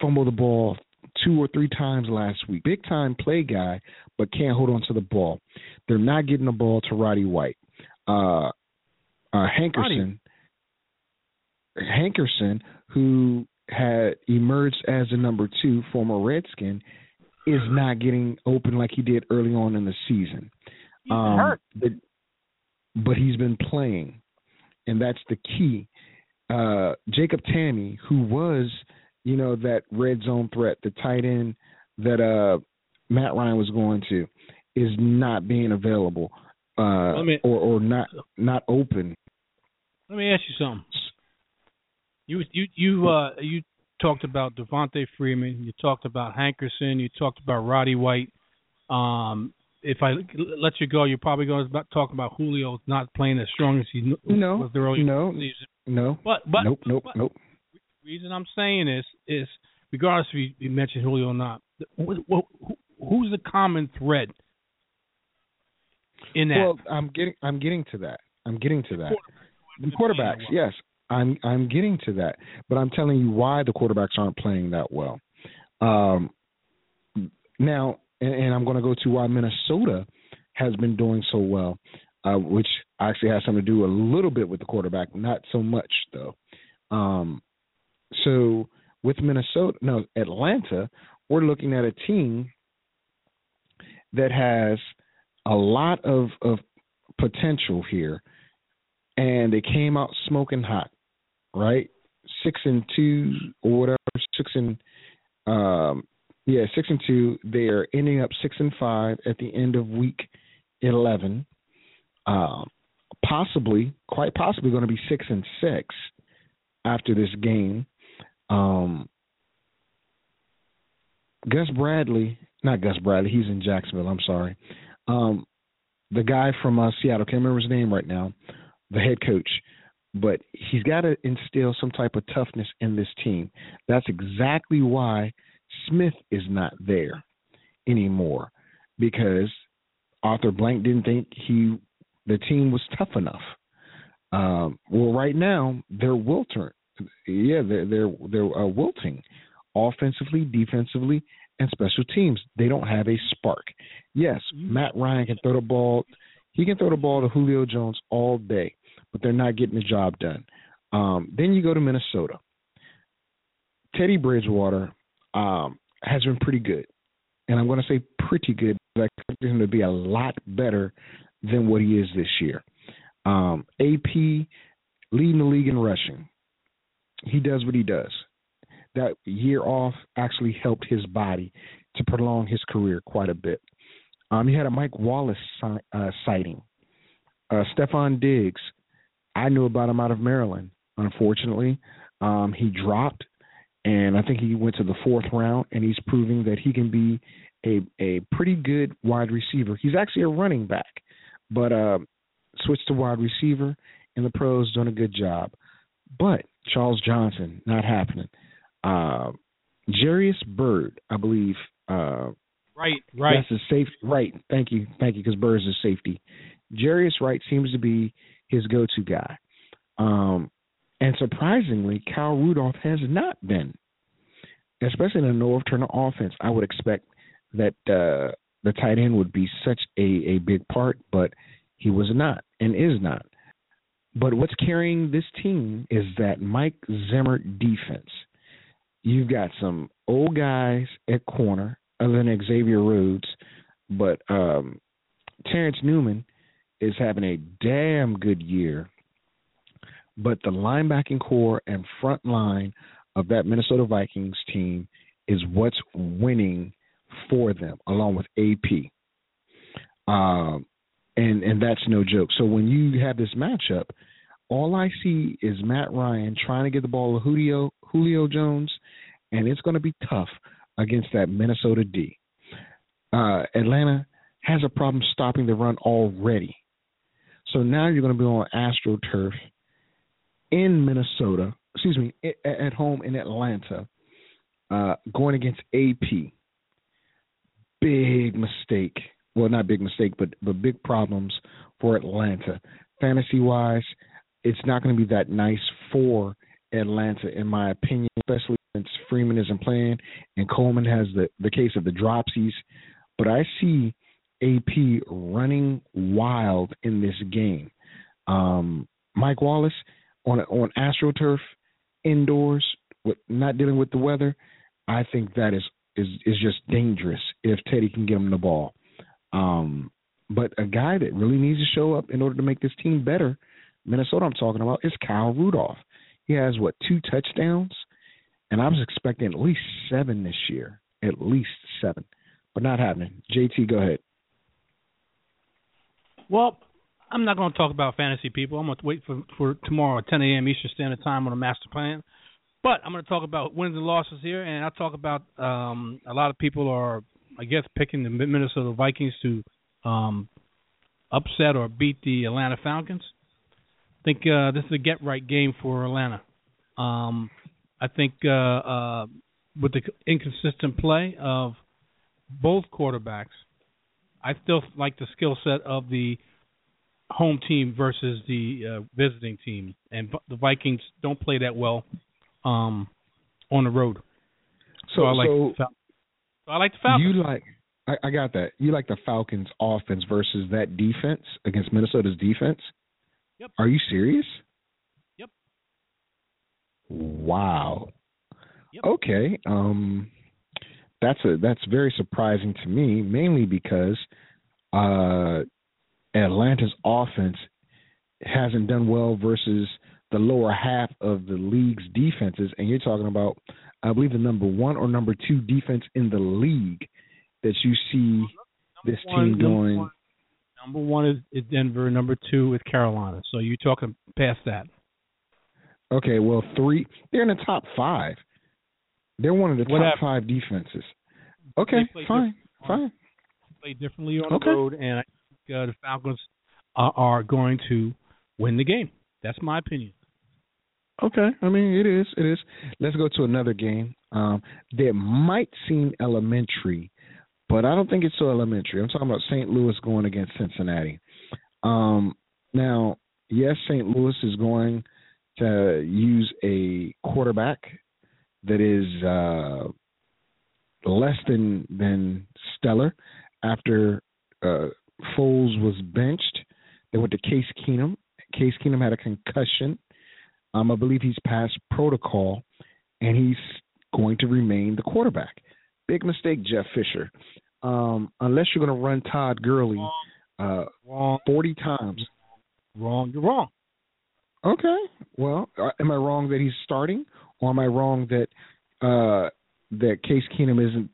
fumbled the ball two or three times last week. Big time play guy, but can't hold on to the ball. They're not getting the ball to Roddy White. Uh, uh, Hankerson, Hankerson, who had emerged as the number two, former Redskin, is not getting open like he did early on in the season. Um, hurt. But, but he's been playing, and that's the key. Uh, Jacob Tamme, who was, you know, that red zone threat, the tight end that uh, Matt Ryan was going to, is not being available uh, or or not not open. Let me ask you something. You you you uh you talked about Devonta Freeman. You talked about Hankerson. You talked about Roddy White. Um, if I let you go, you're probably going to talk about Julio not playing as strong as he No, was early no. the season. No, But but nope, nope, but nope. The reason I'm saying this is regardless if you, you mentioned Julio or not, who, who, who's the common thread in that? Well, I'm getting I'm getting to that. I'm getting to that. The quarterbacks, well. yes, I'm I'm getting to that. But I'm telling you why the quarterbacks aren't playing that well. Um, now, and, and I'm going to go to why Minnesota has been doing so well, uh, which actually has something to do a little bit with the quarterback, not so much though. Um, so with Minnesota, no Atlanta, we're looking at a team that has a lot of of potential here, and they came out smoking hot. right? Six and two or whatever. Six and um, yeah, six and two. They are ending up six and five at the end of week eleven. Um, possibly, quite possibly, going to be six and six after this game. Um, Gus Bradley, not Gus Bradley, he's in Jacksonville. I'm sorry. Um, the guy from uh, Seattle, can't remember his name right now, the head coach, but he's got to instill some type of toughness in this team. That's exactly why Smith is not there anymore because Arthur Blank didn't think he the team was tough enough. Um, well, right now they're wilting. Yeah, they're they're they're uh, wilting, offensively, defensively, and special teams. They don't have a spark. Yes, Matt Ryan can throw the ball. He can throw the ball to Julio Jones all day, but they're not getting the job done. Um, then you go to Minnesota. Teddy Bridgewater um, has been pretty good, and I'm going to say pretty good. But I expect him to be a lot better than what he is this year. Um, AP leading the league in rushing. He does what he does. That year off actually helped his body to prolong his career quite a bit. Um, he had a Mike Wallace si- uh, sighting. Uh, Stefon Diggs, I knew about him out of Maryland. Unfortunately, um, he dropped, and I think he went to the fourth round, and he's proving that he can be a a pretty good wide receiver. He's actually a running back, but uh, switched to wide receiver, and the pros done a good job. But Charles Johnson not happening. Uh, Jairus Byrd, I believe. Uh, Right, right. that's a safe. Right. Thank you. Thank you. Because Byrd's is safety. Jarius Wright seems to be his go-to guy. Um, and surprisingly, Kyle Rudolph has not been, especially in a Norv Turner offense. I would expect that uh, the tight end would be such a, a big part, but he was not and is not. But what's carrying this team is that Mike Zimmer defense. You've got some old guys at corner, other than Xavier Rhodes, but um, Terrence Newman is having a damn good year. But the linebacking core and front line of that Minnesota Vikings team is what's winning for them, along with AP. Um, and and that's no joke. So when you have this matchup, all I see is Matt Ryan trying to get the ball to Julio Julio Jones, and it's going to be tough against that Minnesota D. Uh, Atlanta has a problem stopping the run already. So now you're going to be on AstroTurf in Minnesota, excuse me, at home in Atlanta, uh, going against AP. Big mistake. Well, not big mistake, but but big problems for Atlanta. Fantasy wise, it's not going to be that nice for Atlanta, in my opinion, especially since Freeman isn't playing and Coleman has the the case of the dropsies. But I see AP running wild in this game. Um, Mike Wallace on on AstroTurf indoors, with not dealing with the weather. I think that is is is just dangerous if Teddy can get him the ball. Um, but a guy that really needs to show up in order to make this team better, Minnesota, I'm talking about, is Kyle Rudolph. He has what two touchdowns, and I was expecting at least seven this year, at least seven, but not happening. JT, go ahead. Well, I'm not going to talk about fantasy people. I'm going to wait for for tomorrow at 10 a.m. Eastern Standard Time on a master plan. But I'm going to talk about wins and losses here, and I'll talk about um, a lot of people are, I guess, picking the Minnesota Vikings to um, upset or beat the Atlanta Falcons. I think uh, this is a get right game for Atlanta. Um, I think uh, uh, with the inconsistent play of both quarterbacks, I still like the skill set of the home team versus the uh, visiting team, and the Vikings don't play that well um, on the road. So, I like so so I like the Falcons. you like I, I got that. You like the Falcons offense versus that defense against Minnesota's defense? Yep. Are you serious? Yep. Wow. Yep. Okay. Um that's a that's very surprising to me, mainly because uh Atlanta's offense hasn't done well versus the lower half of the league's defenses, and you're talking about, I believe, the number one or number two defense in the league that you see this One- team number going. Number one is, is Denver. Number two is Carolina. So you're talking past that. Okay, well, three. They're in the top five. They're one of the Whatever. top five defenses. Okay, fine, fine. Play differently on Okay. the road, and I think uh, the Falcons are, are going to win the game. That's my opinion. Okay, I mean it is, it is. Let's go to another game um, that might seem elementary, but I don't think it's so elementary. I'm talking about St. Louis going against Cincinnati. Um, now, yes, St. Louis is going to use a quarterback that is uh, less than than stellar after uh, Foles was benched. They went to Case Keenum. Case Keenum had a concussion. Um, I believe he's passed protocol, and he's going to remain the quarterback. Big mistake, Jeff Fisher. Um, unless you're going to run Todd Gurley uh, Wrong, 40 times. wrong. You're wrong. Okay. Well, uh, am I wrong that he's starting, or am I wrong that uh, that Case Keenum isn't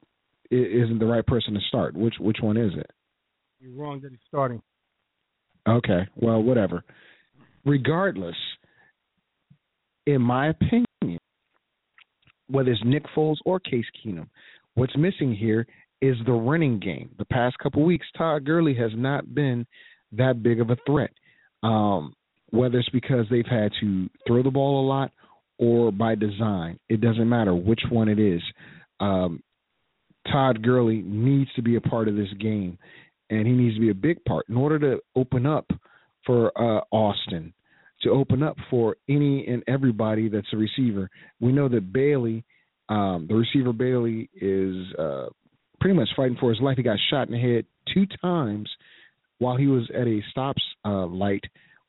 isn't the right person to start? Which which one is it? You're wrong that he's starting. Okay. Well, whatever. Regardless, in my opinion, whether it's Nick Foles or Case Keenum, what's missing here is the running game. The past couple weeks, Todd Gurley has not been that big of a threat. Um, whether it's because they've had to throw the ball a lot or by design, it doesn't matter which one it is. Um, Todd Gurley needs to be a part of this game, and he needs to be a big part in order to open up for uh, Austin, to open up for any and everybody that's a receiver. We know that Bailey, um, the receiver Bailey, is uh, pretty much fighting for his life. He got shot in the head two times while he was at a stops uh, light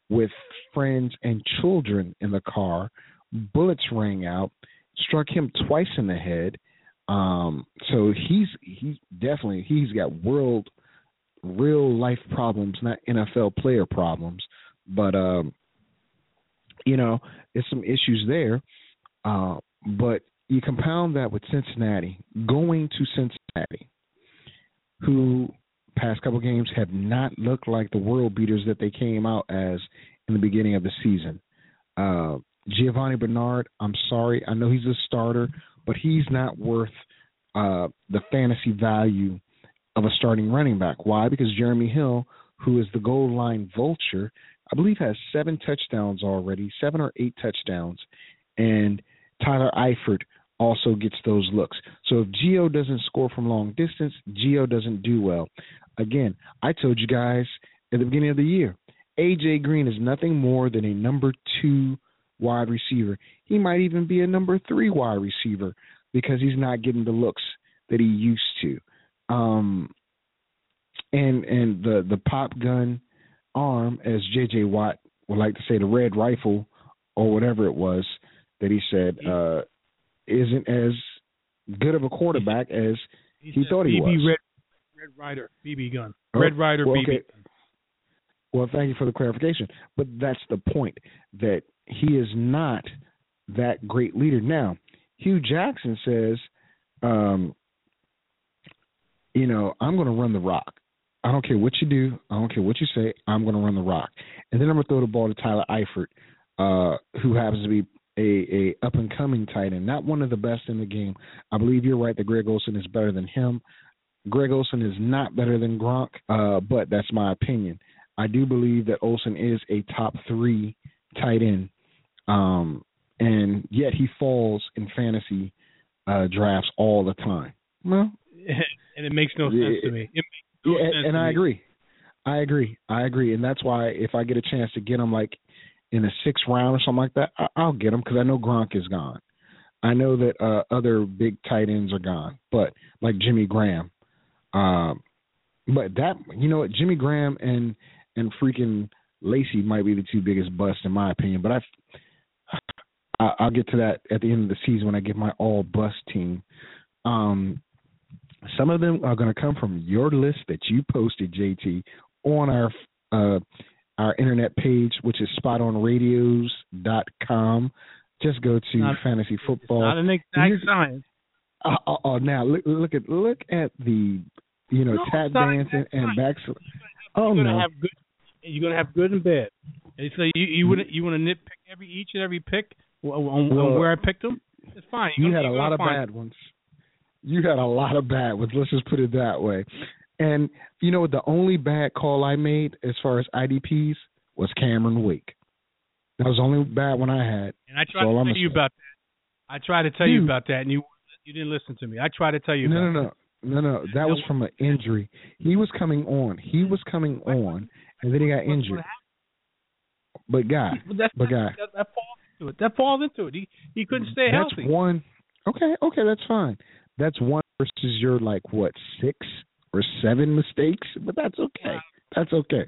with friends and children in the car. Bullets rang out, struck him twice in the head. Um, so he's he's definitely he's got world real life problems, not NFL player problems. But um, you know, there's some issues there. Uh, but you compound that with Cincinnati going to Cincinnati, who past couple games have not looked like the world beaters that they came out as in the beginning of the season. Uh, Giovani Bernard, I'm sorry, I know he's a starter, but he's not worth uh, the fantasy value of a starting running back. Why? Because Jeremy Hill, who is the goal line vulture, I believe has seven touchdowns already, seven or eight touchdowns, and Tyler Eifert also gets those looks. So if Geo doesn't score from long distance, Geo doesn't do well. Again, I told you guys at the beginning of the year, AJ Green is nothing more than a number two wide receiver. He might even be a number three wide receiver because he's not getting the looks that he used to. Um, and and the the pop gun arm, as J.J. Watt would like to say, the red rifle or whatever it was that he said, uh, isn't as good of a quarterback as He said thought he BB was. Red, Red Ryder, BB gun. Oh, Red Ryder, well, BB okay. gun. Well, thank you for the clarification. But that's the point that he is not that great leader. Now, Hue Jackson says, um, you know, I'm going to run the rock. I don't care what you do. I don't care what you say. I'm going to run the rock. And then I'm going to throw the ball to Tyler Eifert, uh, who happens to be a, a up and coming tight end, not one of the best in the game. I believe you're right that Greg Olsen is better than him. Greg Olsen is not better than Gronk, uh, but that's my opinion. I do believe that Olsen is a top three tight end, um, and yet he falls in fantasy uh, drafts all the time. Well, and it makes no sense Yeah, to me. It makes no yeah, sense and I agree. I agree. I agree, and that's why if I get a chance to get him like in the sixth round or something like that, I, I'll get him because I know Gronk is gone. I know that uh, other big tight ends are gone, but like Jimmy Graham. Um, but that you know what, Jimmy Graham and and freaking Lacy might be the two biggest busts in my opinion. But I've, I I'll get to that at the end of the season when I get my all bust team. Um, some of them are going to come from your list that you posted, JT, on our uh, our internet page, which is spotonradios.com. Just go to Not- fantasy football. not an exact science. Oh, oh, oh, now look, look at look at the you know No, tap dancing and back. Oh you're gonna no, have good. You're gonna have good and bad. And so you you want you want to nitpick every each and every pick on, on Well, where I picked them. It's fine. you You're had a gonna- lot you're of gonna bad ones. You had a lot of bad ones. Let's just put it that way. And you know? The only bad call I made as far as IDPs was Cameron Wake. That was the only bad one I had. And I tried all to I'm tell you say. about that. I tried to tell you about that, and you you didn't listen to me. I tried to tell you. No, about no, no, no, no. That was from an injury. He was coming on. He was coming on, and then he got injured. But guy, But that's guy, that, falls into it. That falls into it. He he couldn't mm, stay that's healthy. one. Okay, okay, that's fine. That's one versus your like what six or seven mistakes, but that's okay. That's okay.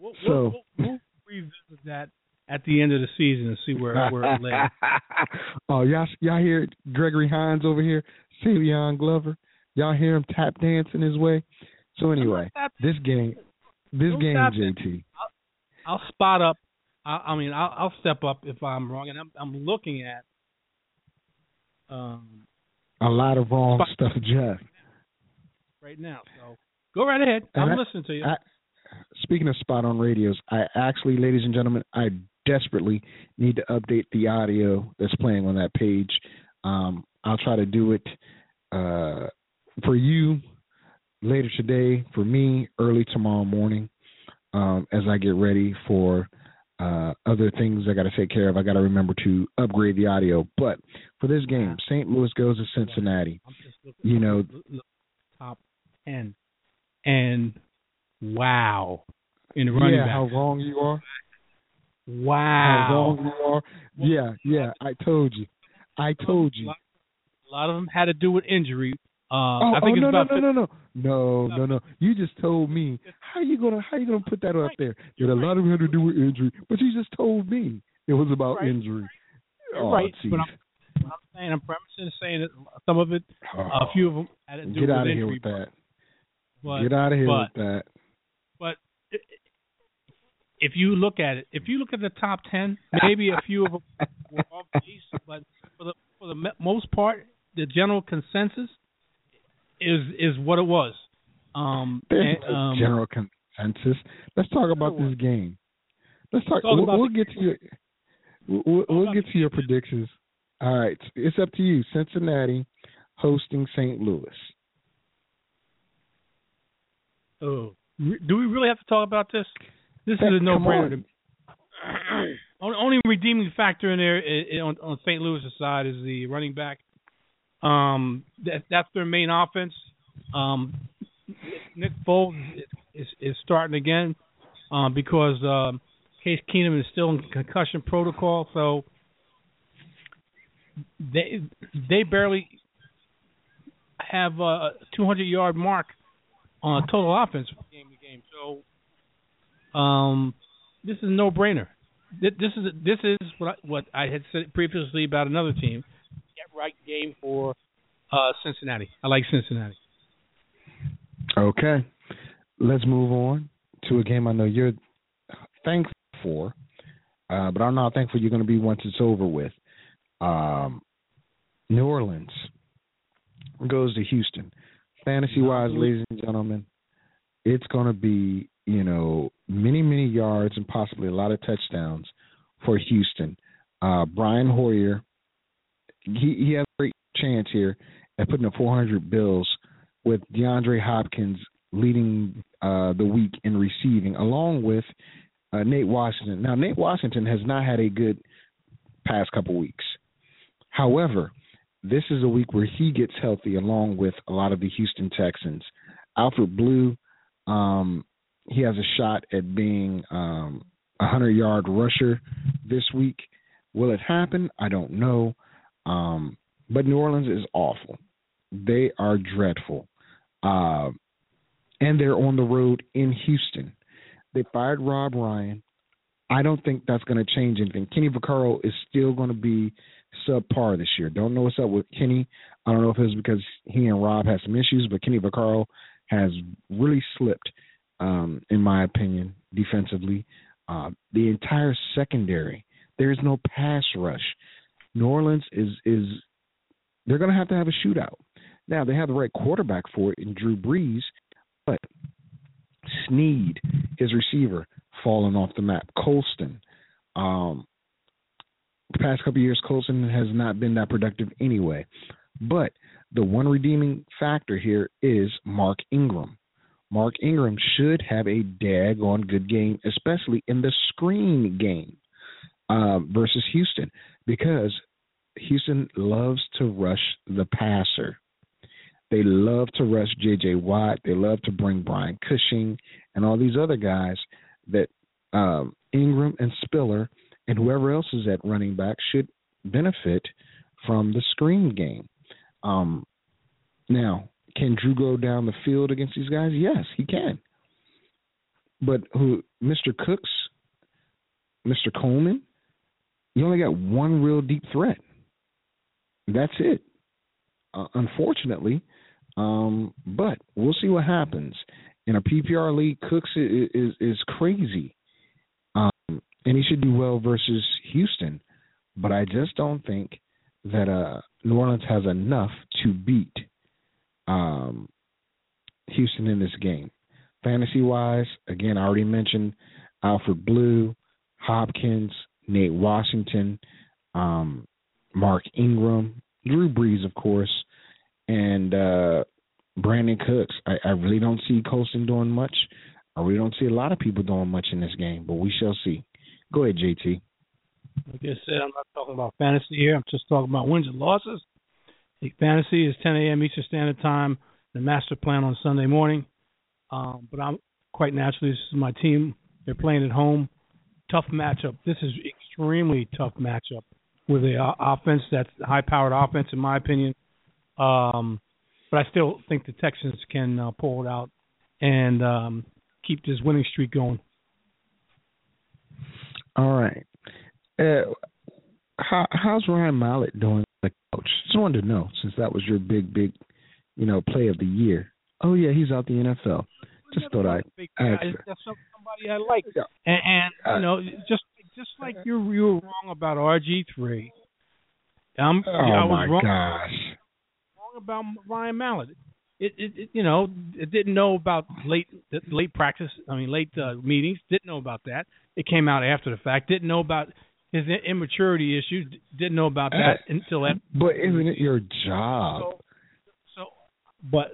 We'll, So- we'll, we'll, revisit that at the end of the season and see where where it lays. oh, y'all, y'all hear Gregory Hines over here, Savion Glover. Y'all hear him tap dancing his way. So anyway, this game, this Don't game, JT. I'll spot up. I, I mean, I'll, I'll step up if I'm wrong, and I'm I'm looking at. Um, A lot of wrong Spot- stuff, Jeff. right now. So go right ahead. I'm listening to you. I, speaking of spot on radios, I actually, ladies and gentlemen, I desperately need to update the audio that's playing on that page. Um, I'll try to do it uh, for you later today, for me early tomorrow morning, um, as I get ready for uh, other things I got to take care of. I got to remember to upgrade the audio. But for this game, St. Louis goes to Cincinnati. I'm just looking. You know, top ten, and wow, in the running yeah, back. how wrong you are. Wow, How wrong you are. Yeah, yeah, I told you. I told you. A lot of them had to do with injury. Uh, Oh, I think oh, it's no, about no, no, no, no, no, no, no. You just told me. How you gonna how you gonna put that up there? That a lot of it had to do with injury, but you just told me it was about Right. injury. Oh, right, geez. but I'm, I'm saying I'm premising saying that some of it, Oh, a few of them had to do get with out of here with that. But get out of here but- with that. but if you look at it, if you look at the top ten, maybe a few of them were off base, but for the for the most part, the general consensus is is what it was. Um, There's and, um, general consensus. Let's talk about this game. Let's talk. We'll, we'll get to your. We'll, we'll get to your predictions. All right, it's up to you. Cincinnati hosting St. Louis. oh, do we really have to talk about this? This is a no-brainer. on. Only, redeeming factor in there i- i- on, on St. Louis' side is the running back. Um, that, that's their main offense. Um, Nick Foles is, is, starting again um, because um, Case Keenum is still in concussion protocol, so they they barely have a 200 yard mark on total offense game to game. So um, this is no brainer. This is this is what I, what I had said previously about another team. Get right game for uh, Cincinnati. I like Cincinnati. Okay, let's move on to a game I know you're thankful for, uh, but I'm not know how thankful you're going to be once it's over with. Um, New Orleans goes to Houston. Fantasy wise, ladies and gentlemen, it's going to be you know many many yards and possibly a lot of touchdowns for Houston. Uh, Brian Hoyer, he he has a great chance here at putting up 400 bills with DeAndre Hopkins leading uh, the week in receiving, along with uh, Nate Washington. Now, Nate Washington has not had a good past couple weeks. However, this is a week where he gets healthy, along with a lot of the Houston Texans. Alfred Blue, um, he has a shot at being um, a hundred-yard rusher this week. Will it happen? I don't know. Um, but New Orleans is awful. They are dreadful. Uh, and they're on the road in Houston. They fired Rob Ryan. I don't think that's going to change anything. Kenny Vaccaro is still going to be subpar this year. Don't know what's up with Kenny. I don't know if it's because he and Rob had some issues, but Kenny Vaccaro has really slipped um, in my opinion, defensively. Uh, the entire secondary, there is no pass rush. New Orleans is is they're going to have to have a shootout. Now they have the right quarterback for it in Drew Brees, but Snead, his receiver, falling off the map. Colston, um, the past couple years, Colston has not been that productive anyway. But the one redeeming factor here is Mark Ingram. Mark Ingram should have a daggone good game, especially in the screen game uh, versus Houston, because Houston loves to rush the passer. They love to rush J.J. Watt. They love to bring Brian Cushing and all these other guys that um, Ingram and Spiller and whoever else is at running back should benefit from the screen game. Um, now, can Drew go down the field against these guys? Yes, he can. But who, Mr. Cooks, Mr. Coleman, you only got one real deep threat. That's it. Uh, unfortunately, um, but we'll see what happens. In a PPR league, Cooks is is, is crazy, um, and he should do well versus Houston. But I just don't think that uh, New Orleans has enough to beat um, Houston in this game. Fantasy wise, again, I already mentioned Alfred Blue, Hopkins, Nate Washington, um, Mark Ingram, Drew Brees, of course, and uh, Brandin Cooks. I, I really don't see Colston doing much. I really don't see a lot of people doing much in this game, but we shall see. Go ahead, JT. Like I said, I'm not talking about fantasy here. I'm just talking about wins and losses. The fantasy is 10 a.m. Eastern Standard Time. The master plan on Sunday morning. Um, but I'm quite naturally, this is my team. They're playing at home. Tough matchup. This is extremely tough matchup with a uh, offense that's high-powered offense, in my opinion. Um, but I still think the Texans can uh, pull it out and um, keep this winning streak going. All right. Uh, how, how's Ryan Mallett doing a coach? Just wanted to know since that was your big, big, you know, play of the year. Oh yeah, he's out the NFL. Just thought I'd. That's somebody I like, and, and you know, just just like you you were wrong about RG three. Um, Oh I was my wrong, gosh. wrong about Ryan Mallett. It, it, it you know it didn't know about late late practice. I mean late uh, meetings. Didn't know about that. It came out after the fact. Didn't know about his immaturity issues. Didn't know about that until after. But isn't it your job? So, so, but,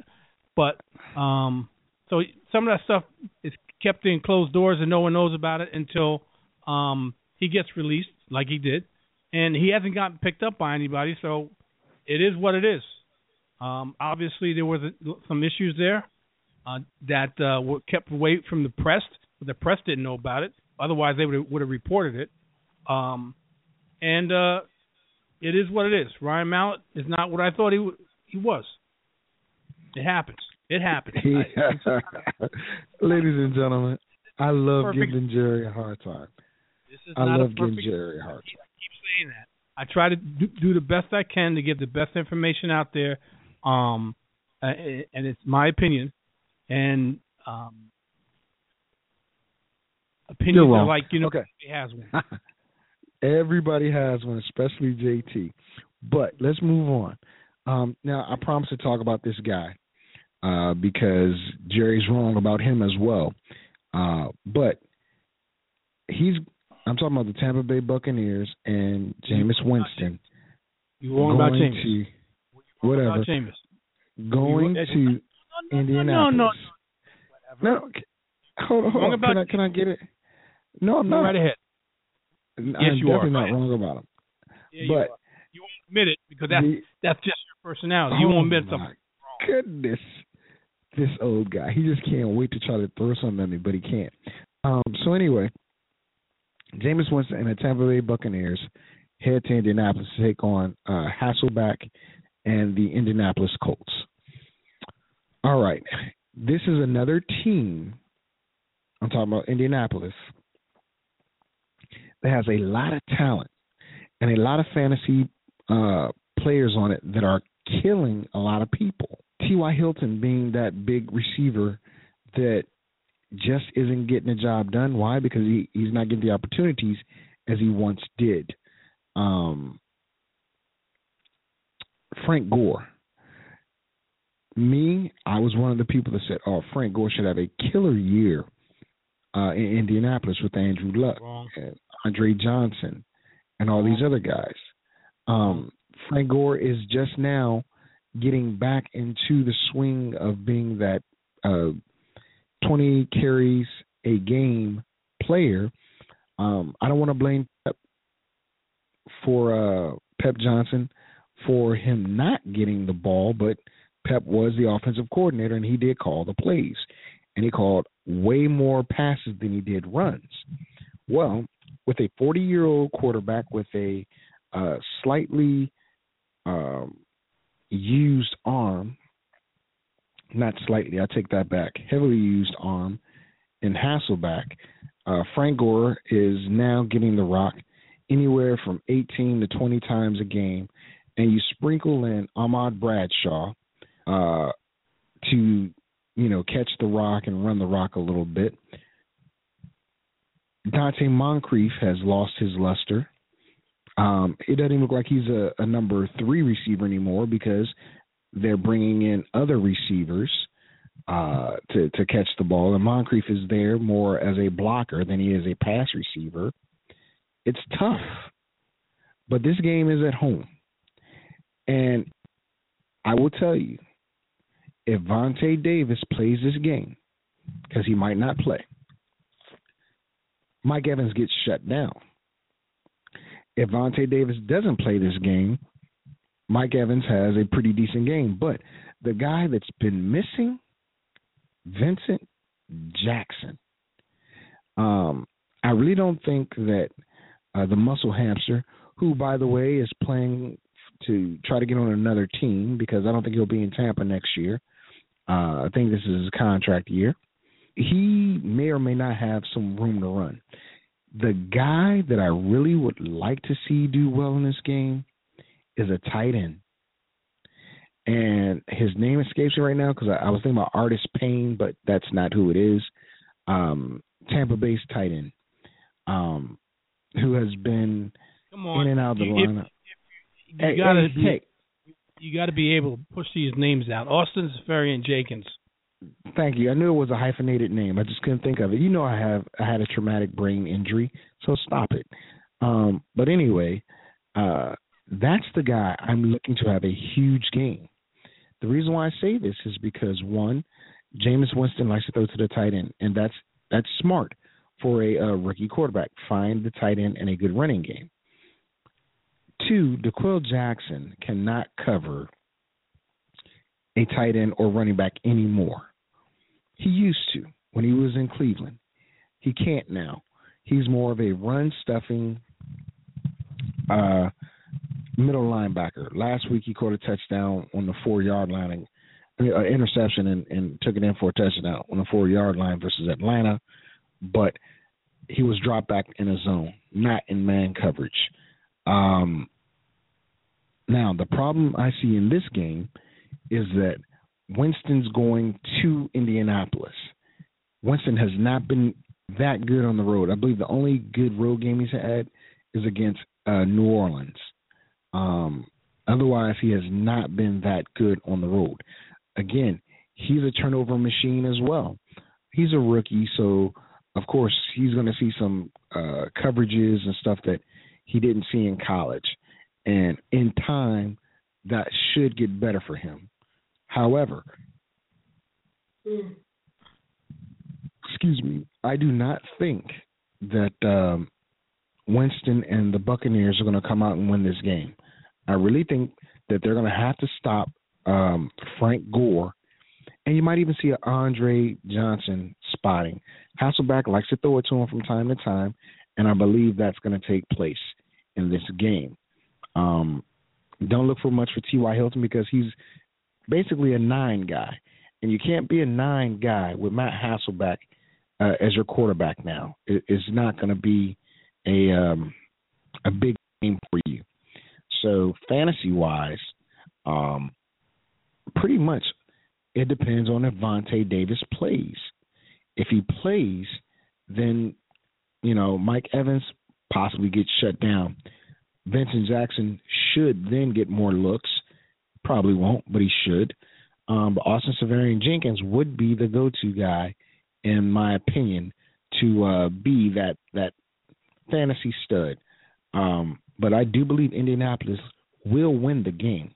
but, um, so some of that stuff is kept in closed doors and no one knows about it until, um, he gets released, like he did, and he hasn't gotten picked up by anybody. So, it is what it is. Um, obviously, there a, some issues there uh, that uh, were kept away from the press. The press didn't know about it. Otherwise, they would would have reported it. Um, and uh, it is what it is. Ryan Mallett is not what I thought he w- he was. It happens. It happens. I- Ladies and gentlemen, I love Perfect. giving Jerry a hard time. this is I not love a giving. Jerry a hard time. I keep saying that. I try to do, do the best I can to get the best information out there, um, and it's my opinion. And um, opinions You're like you know Okay. has one. Everybody has one, especially JT. But let's move on. Um, now, I promise to talk about this guy uh, because Jerry's wrong about him as well. Uh, but he's I'm talking about the Tampa Bay Buccaneers and Jameis Winston You wrong about Jameis. to Wrong whatever About Jameis. going You- to No, no, Indianapolis. no, no. No, okay. hold on, hold on. Can I, can I get it? No, I'm not. right ahead. I'm Yes, you are. definitely Go not wrong about him. Yeah, But are. you won't admit it because that's the- that's just your personality. You oh won't admit something. Goodness, this old guy. He just can't wait to try to throw something at me, but he can't. Um, so anyway, Jameis Winston and the Tampa Bay Buccaneers head to Indianapolis to take on uh, Hasselbeck and the Indianapolis Colts. All right, this is another team. I'm talking about Indianapolis that has a lot of talent and a lot of fantasy uh, players on it that are killing a lot of people. T.Y. Hilton being that big receiver that just isn't getting the job done. Why? Because he, he's not getting the opportunities as he once did. Um, Frank Gore. Me, I was one of the people that said, "Oh, Frank Gore should have a killer year uh, in Indianapolis with Andrew Luck, Wrong. and Andre Johnson, and all these other guys." Um, Frank Gore is just now getting back into the swing of being that uh, 20 carries a game player. Um, I don't want to blame Pep for uh, Pep Johnson for him not getting the ball, but Pep was the offensive coordinator and he did call the plays. And he called way more passes than he did runs. Well, with a 40 year old quarterback with a uh, slightly um, used arm, not slightly, I take that back, heavily used arm in Hasselbeck, uh, Frank Gore is now getting the rock anywhere from 18 to 20 times a game, and you sprinkle in Ahmad Bradshaw uh, to, you know, catch the rock and run the rock a little bit. Donte Moncrief has lost his luster. Um, it doesn't even look like he's a, a number three receiver anymore because they're bringing in other receivers uh, to to catch the ball, and Moncrief is there more as a blocker than he is a pass receiver. It's tough, but this game is at home, and I will tell you, if Vontae Davis plays this game, because he might not play, Mike Evans gets shut down. If Vontae Davis doesn't play this game, Mike Evans has a pretty decent game. But the guy that's been missing, Vincent Jackson. Um, I really don't think that uh, the muscle hamster, who by the way is playing to try to get on another team because I don't think he'll be in Tampa next year. Uh, I think this is his contract year. He may or may not have some room to run. The guy that I really would like to see do well in this game is a tight end. And his name escapes me right now because I, I was thinking about Artist Payne, but that's not who it is. Um, Tampa Bay's tight end, um, who has been in and out of the You- if- lineup. You Hey, gotta hey, be, hey, you gotta be able to push these names out. Austin Seferian-Jenkins. Thank you. I knew it was a hyphenated name. I just couldn't think of it. You know, I have I had a traumatic brain injury, so stop it. Um, but anyway, uh, that's the guy I'm looking to have a huge game. The reason why I say this is because one, Jameis Winston likes to throw to the tight end, and that's that's smart for a, uh rookie quarterback. Find the tight end and a good running game. Two, D'Qwell Jackson cannot cover a tight end or running back anymore. He used to when he was in Cleveland. He can't now. He's more of a run stuffing uh, middle linebacker. Last week he caught a touchdown on the four yard line, and, mean, uh, interception, and, and took it in for a touchdown on the four yard line versus Atlanta. But he was dropped back in a zone, not in man coverage. Um, now the problem I see in this game is that Winston's going to Indianapolis. Winston has not been that good on the road. I believe the only good road game he's had is against uh, New Orleans. Um, otherwise, he has not been that good on the road. Again, he's a turnover machine as well. He's a rookie, so of course he's going to see some uh, coverages and stuff that he didn't see in college. And in time, that should get better for him. However, excuse me, I do not think that um, Winston and the Buccaneers are going to come out and win this game. I really think that they're going to have to stop um, Frank Gore, and you might even see an Andre Johnson spotting. Hasselbeck likes to throw it to him from time to time, and I believe that's going to take place in this game. Um, don't look for much for T.Y. Hilton because he's basically a nine guy, and you can't be a nine guy with Matt Hasselbeck uh, as your quarterback now. It, it's not going to be a um, a big game for you. So fantasy wise, um, pretty much it depends on if Vontae Davis plays. If he plays, then you know Mike Evans possibly gets shut down. Vincent Jackson should then get more looks. Probably won't, but he should. Um, but Austin Seferian-Jenkins would be the go-to guy, in my opinion, to uh, be that that fantasy stud. Um, but I do believe Indianapolis will win the game.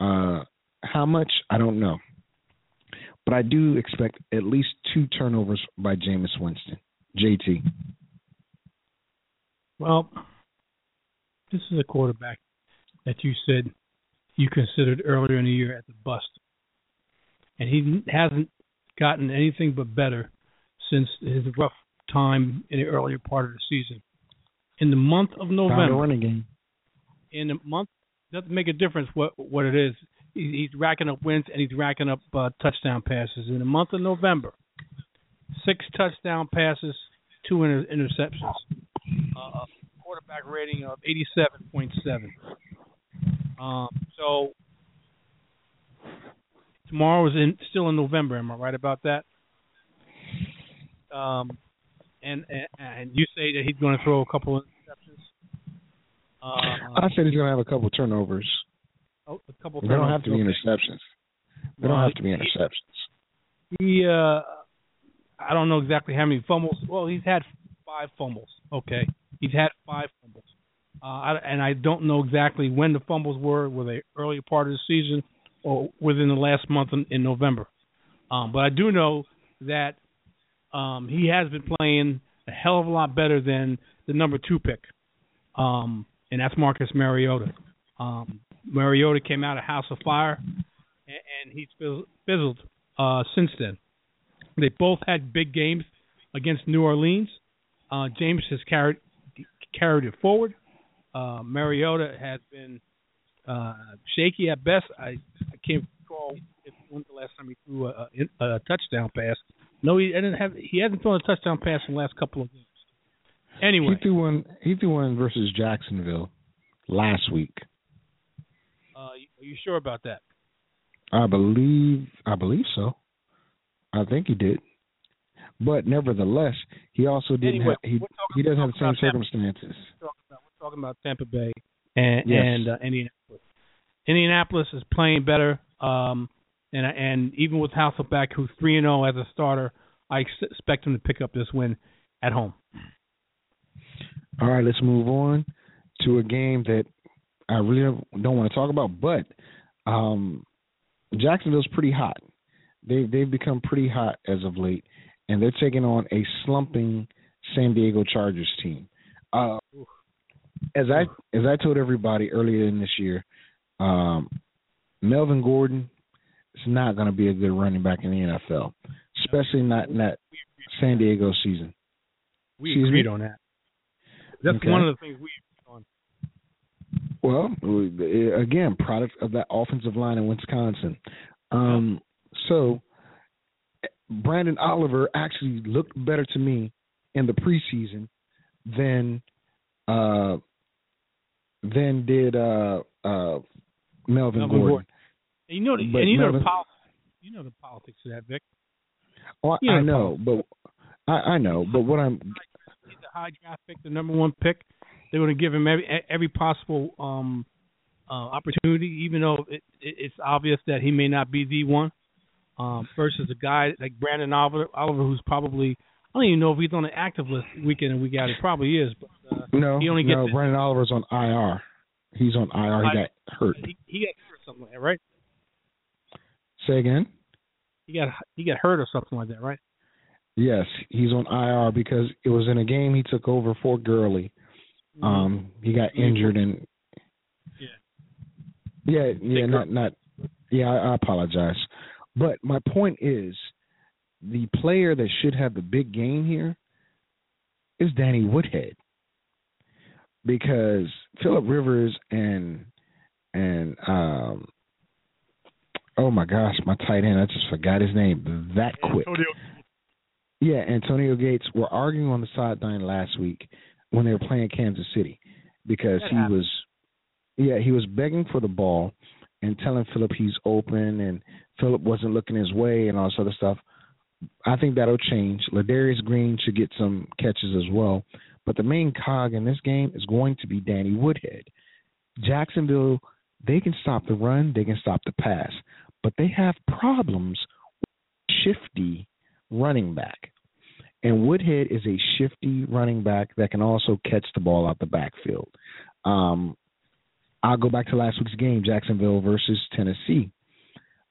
Uh, how much I don't know, but I do expect at least two turnovers by Jameis Winston. JT. Well, this is a quarterback that you said you considered earlier in the year as a bust, and he hasn't gotten anything but better since his rough time in the earlier part of the season. In the month of November, running in the month doesn't make a difference what what it is. He's racking up wins and he's racking up uh, touchdown passes. In the month of November, six touchdown passes, two inter- interceptions, uh, quarterback rating of eighty-seven point seven. Um, so tomorrow is in still in November. Am I right about that? Um, and and, and you say that he's going to throw a couple of interceptions. Uh, I said he's going to have a couple of turnovers. Oh, a couple. They don't have to be interceptions. They don't have to be interceptions. He, uh, I don't know exactly how many fumbles. Well, he's had five fumbles. Okay, he's had five fumbles. Uh, and I don't know exactly when the fumbles were. Were they earlier part of the season or within the last month in, in November? Um, but I do know that um, he has been playing a hell of a lot better than the number two pick, um, and that's Marcus Mariota. Um, Mariota came out of House of Fire, and, and he's fizzled uh, since then. They both had big games against New Orleans. Uh, Jameis has carried carried it forward. Uh, Mariota has been uh, shaky at best. I, I can't recall if when's the last time he threw a, a, a touchdown pass. No, he didn't have. He hasn't thrown a touchdown pass in the last couple of games. Anyway, He threw one. He threw one versus Jacksonville last week. uh, are you sure about that? I believe. I believe so. I think he did. But nevertheless, he also didn't Anyway, have. He he doesn't have the same circumstances. We're talking about, we're talking about Tampa Bay and Yes. and uh, Indianapolis. Indianapolis is playing better, um, and and even with Hasselbeck, who's three and zero as a starter, I expect him to pick up this win at home. All right, let's move on to a game that I really don't, don't want to talk about, but um, Jacksonville's pretty hot. They they've become pretty hot as of late, and they're taking on a slumping San Diego Chargers team. Uh, as I as I told everybody earlier in this year, um, Melvin Gordon is not going to be a good running back in the NFL, especially not in that San Diego season. We Excuse agreed me? on that. That's Okay. one of the things we agreed on. Well, uh, again, product of that offensive line in Wisconsin. Um, so Branden Oliver actually looked better to me in the preseason than uh, than did uh, uh, Melvin, Melvin Gordon. Gordon. You know, the, and you know the Melvin- politics. You know the politics of that, Vic. Oh, I, know, but I, I know, but what I'm He's a high draft pick, the number one pick. They're going to give him every every possible um, uh, opportunity, even though it, it, it's obvious that he may not be the one. Um, versus a guy like Branden Oliver, Oliver, who's probably I don't even know if he's on the active list week in and week out. He probably is, but uh, no, he only gets no. Branden Oliver's on IR. He's on IR. He got hurt. he, he got hurt or something like that, right? Say again. He got he got hurt or something like that, right? Yes, he's on IR because it was in a game he took over for Gurley. Um, he got injured and yeah, yeah, not not yeah. I, I apologize, but my point is, the player that should have the big game here is Danny Woodhead because Philip Rivers and and um oh my gosh, my tight end, I just forgot his name that quick. Yeah, Antonio Gates were arguing on the sideline last week when they were playing Kansas City because That he happens. was yeah, he was begging for the ball and telling Philip he's open and Philip wasn't looking his way and all this other stuff. I think that'll change. Ladarius Green should get some catches as well. But the main cog in this game is going to be Danny Woodhead. Jacksonville, they can stop the run, they can stop the pass, but they have problems with shifty running back. And Woodhead is a shifty running back that can also catch the ball out the backfield. Um, I'll go back to last week's game, Jacksonville versus Tennessee.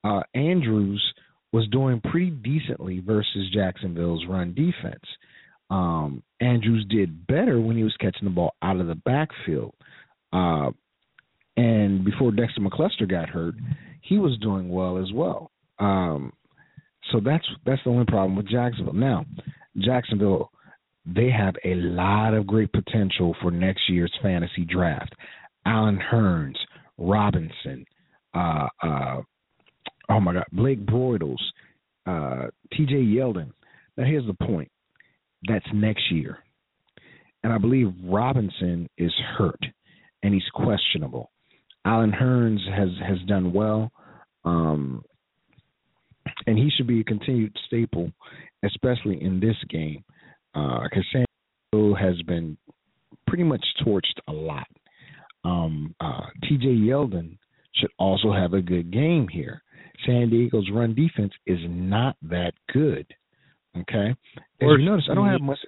Uh, Andrews was doing pretty decently versus Jacksonville's run defense. Um, Andrews did better when he was catching the ball out of the backfield. Uh, and before Dexter McCluster got hurt, he was doing well as well. Um, so that's that's the only problem with Jacksonville. Now, Jacksonville, they have a lot of great potential for next year's fantasy draft. Allen Hurns, Robinson, uh, uh, oh my God, Blake Bortles, uh, T.J. Yeldon. Now here's the point: that's next year, and I believe Robinson is hurt and he's questionable. Allen Hurns has has done well, um, and he should be a continued staple, especially in this game, because uh, has been pretty much torched a lot. Um, uh, T.J. Yeldon should also have a good game here. San Diego's run defense is not that good. Okay, as you notice, I don't have much.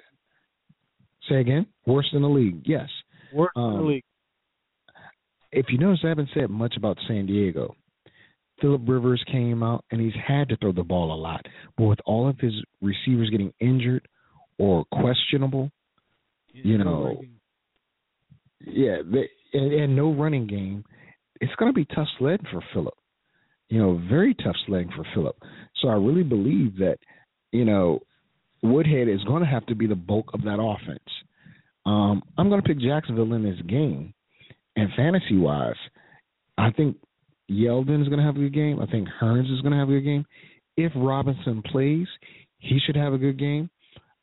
Say again. Worse than the league. Yes. Worse um, than the um, league. If you notice, I haven't said much about San Diego. Philip Rivers came out and he's had to throw the ball a lot, but with all of his receivers getting injured or questionable, you know, yeah, they, and, and no running game, it's going to be tough sledding for Philip. You know, very tough sledding for Philip. So I really believe that, you know, Woodhead is going to have to be the bulk of that offense. Um, I'm going to pick Jacksonville in this game, and fantasy wise, I think Yeldon is going to have a good game. I think Hurns is going to have a good game. If Robinson plays, he should have a good game.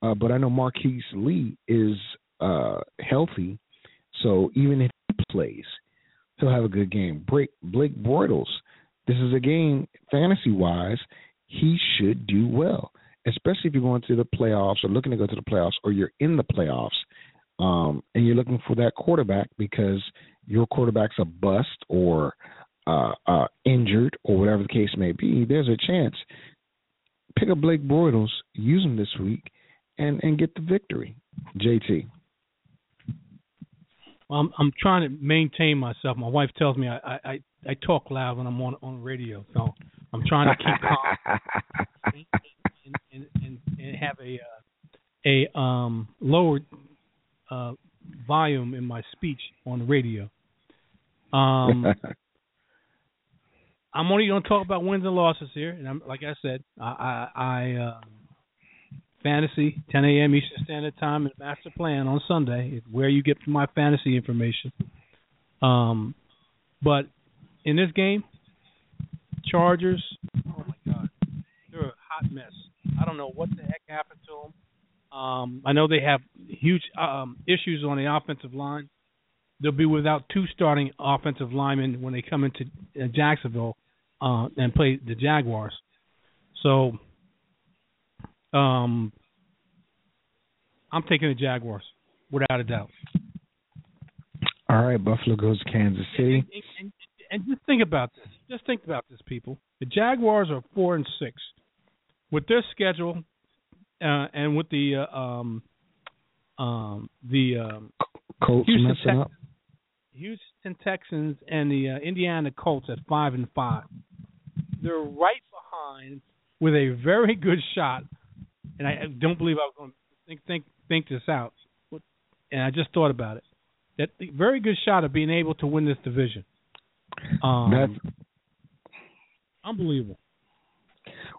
Uh, but I know Marquise Lee is uh, healthy, so even if he plays, he'll have a good game. Blake, Blake Bortles, this is a game fantasy wise, he should do well, especially if you're going to the playoffs or looking to go to the playoffs or you're in the playoffs um, and you're looking for that quarterback because your quarterback's a bust or uh, uh, injured or whatever the case may be, there's a chance. Pick up Blake Bortles, use him this week, and and get the victory. JT. Well, I'm I'm trying to maintain myself. My wife tells me I I I talk loud when I'm on on radio, so I'm trying to keep calm and, and, and, and have a uh, a um lower uh volume in my speech on the radio. Um, I'm only going to talk about wins and losses here, and I'm like I said, I, I, I uh, fantasy 10 a.m. Eastern Standard Time and Master Plan on Sunday where you get my fantasy information. Um, but in this game, Chargers, oh my God, they're a hot mess. I don't know what the heck happened to them. Um, I know they have huge um, issues on the offensive line they'll be without two starting offensive linemen when they come into uh, Jacksonville uh, and play the Jaguars. So, um, I'm taking the Jaguars without a doubt. All right, Buffalo goes to Kansas City. And, and, and, just think about this. Just think about this, people. The Jaguars are four and six with their schedule, uh, and with the uh, um, um, the um, Colts Houston messing Texans, up. Houston Texans and the uh, Indiana Colts at five and five. They're right behind with a very good shot, and I don't believe I was going to think think think this out, and I just thought about it. That very good shot of being able to win this division. Um, That's unbelievable.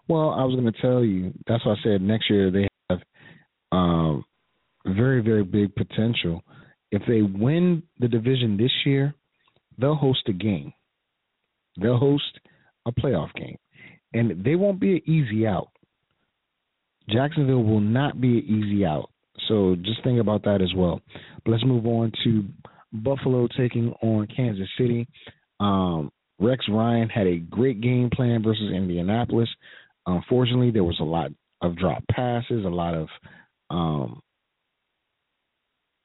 Well, I was going to tell you. That's why I said next year they have um, very, very big potential if they win the division this year, they'll host a game. They'll host a playoff game. And they won't be an easy out. Jacksonville will not be an easy out. So just think about that as well. But let's move on to Buffalo taking on Kansas City. Um, Rex Ryan had a great game plan versus Indianapolis. Unfortunately, there was a lot of drop passes, a lot of um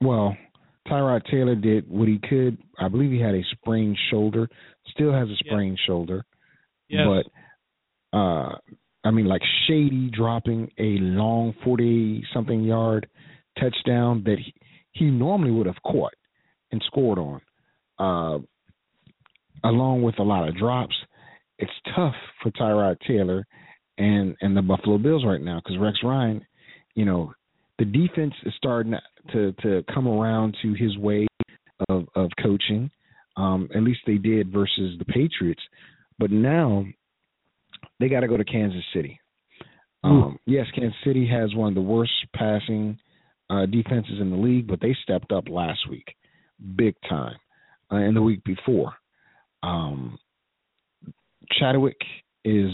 well, Tyrod Taylor did what he could. I believe he had a sprained shoulder, still has a sprained shoulder. Yes. But uh I mean like Shady dropping a long 40 something yard touchdown that he, he normally would have caught and scored on. Uh along with a lot of drops, it's tough for Tyrod Taylor and and the Buffalo Bills right now because Rex Ryan, you know, the defense is starting to to come around to his way of of coaching. Um, at least they did versus the Patriots, but now they got to go to Kansas City. Um, yes, Kansas City has one of the worst passing uh, defenses in the league, but they stepped up last week, big time, uh, and the week before. Um, Chadwick is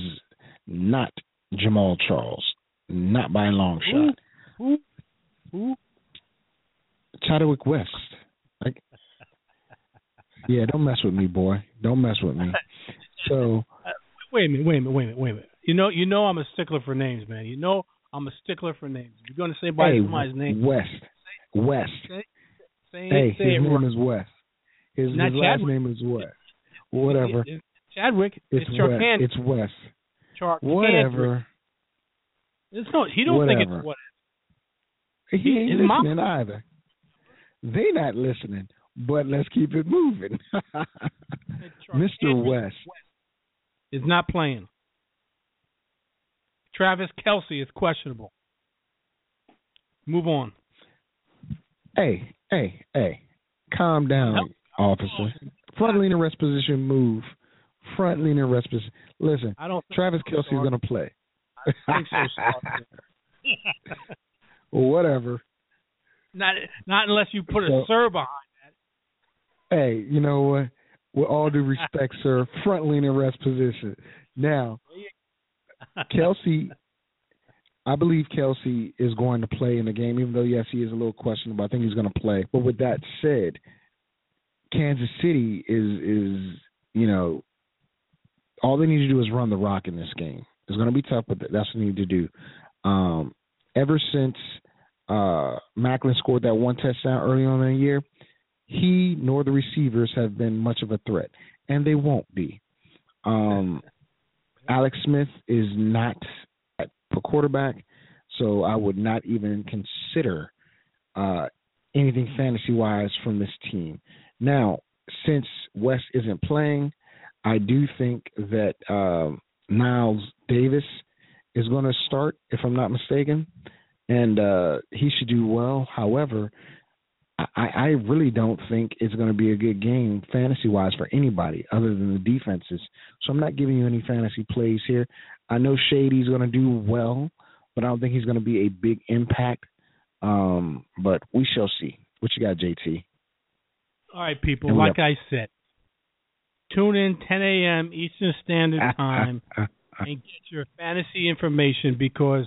not Jamaal Charles, not by a long shot. Who? Who? Chadwick West. Like, yeah, don't mess with me, boy. Don't mess with me. So, Wait a minute. Wait a minute. Wait a minute. Wait a minute. You know, you know, I'm a stickler for names, man. You know, I'm a stickler for names. If you're going to say by hey, somebody's name, West. West. say, say, Hey, his name right. is West. His, his last Chadwick. name is West. Whatever. It- it- Chadwick. It's It's West. It's West. Whatever. It's no. He don't think it's what. He ain't His mom- listening either. They not listening, but let's keep it moving. Mr. Charcandrick West. is not playing. Travis Kelce is questionable. Move on. Hey, hey, hey. Calm down, Help. officer. Front leaning rest position move. Front leaning rest position. Listen, I don't. Travis Kelce is going to play. I so. Whatever. not not unless you put a So- sir behind. That. Hey, you know what? With all due respect, sir, front leaning rest position. Now, Kelce, I believe Kelce is going to play in the game, even though yes, he is a little questionable. I think he's going to play. But with that said, Kansas City is is you know all they need to do is run the rock in this game. It's going to be tough, but that's what they need to do. Um, ever since uh, Maclin scored that one touchdown early on in the year, he nor the receivers have been much of a threat, and they won't be. Um, Alex Smith is not for quarterback, so I would not even consider uh, anything fantasy wise from this team. Now, since West isn't playing, I do think that um, Niles Davis is going to start, if I'm not mistaken, and uh, he should do well. However, I, I really don't think it's going to be a good game fantasy wise for anybody other than the defenses. So I'm not giving you any fantasy plays here. I know Shady's going to do well, but I don't think he's going to be a big impact. Um, but we shall see. What you got, JT? All right, people. Like I said, tune in 10 a.m. Eastern Standard Time and get your fantasy information because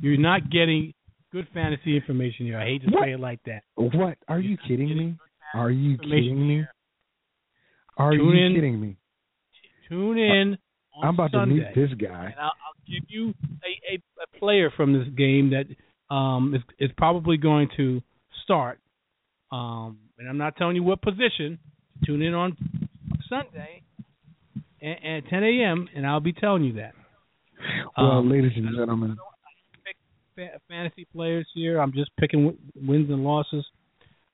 you're not getting good fantasy information here. I hate to What? say it like that. what? Are you kidding me? Are you kidding me? Are Tune you in. kidding me? Tune in on I'm about Sunday. to meet this guy. and I'll, I'll give you a, a, a player from this game that um, is, is probably going to start. Um, and I'm not telling you what position. Tune in on Sunday at, at 10 a.m. and I'll be telling you that. Well, Um, ladies and gentlemen, fa- fantasy players here. I'm just picking w- wins and losses.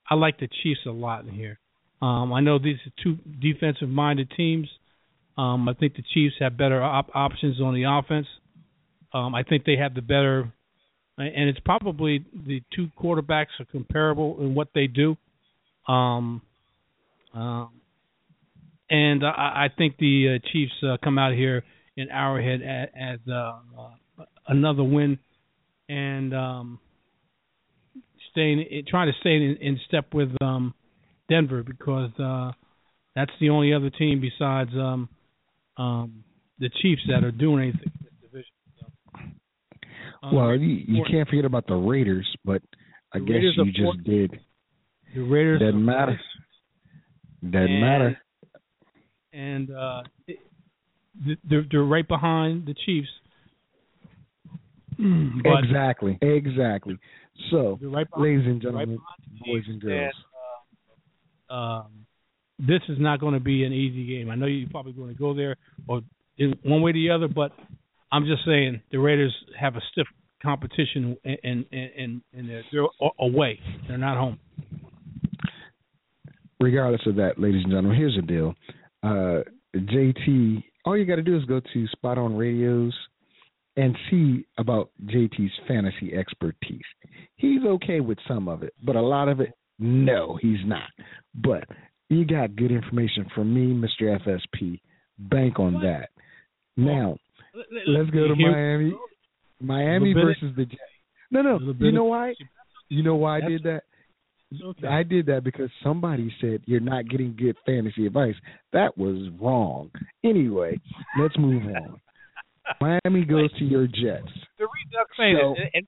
I like the Chiefs a lot in here. Um, I know these are two defensive-minded teams. Um, I think the Chiefs have better op- options on the offense. Um, I think they have the better, and it's probably the two quarterbacks are comparable in what they do. Um, um, and I, I think the uh, Chiefs uh, come out here in Arrowhead as, as uh, uh, another win and um, staying trying to stay in, in step with um, Denver because uh, that's the only other team besides um, um, the Chiefs that are doing anything in this division. So, um, well, you, you can't forget about the Raiders, but I guess Raiders you just did. the Raiders Doesn't matter. fourth, Doesn't And- matter. and uh, it, they're, they're right behind the Chiefs. But exactly, exactly. So, right ladies and you're right gentlemen, boys and girls, and, uh, um, this is not going to be an easy game. I know you're probably going to go there or in one way or the other, but I'm just saying the Raiders have a stiff competition and and and, and they're, they're away. They're not home. regardless of that, ladies and gentlemen, here's the deal. Uh, JT, all you got to do is go to Spot On Radios and see about JT's fantasy expertise. He's okay with some of it, but a lot of it, no, he's not. But you got good information from me, Mr. FSP. Bank on that. Now, let's go to Miami. Miami versus the Jets. No, no. You know why? You know why I did that? Okay. I did that because somebody said you're not getting good fantasy advice. That was wrong. Anyway, let's move on. Miami goes to your Jets. the reason I'm saying So- this, and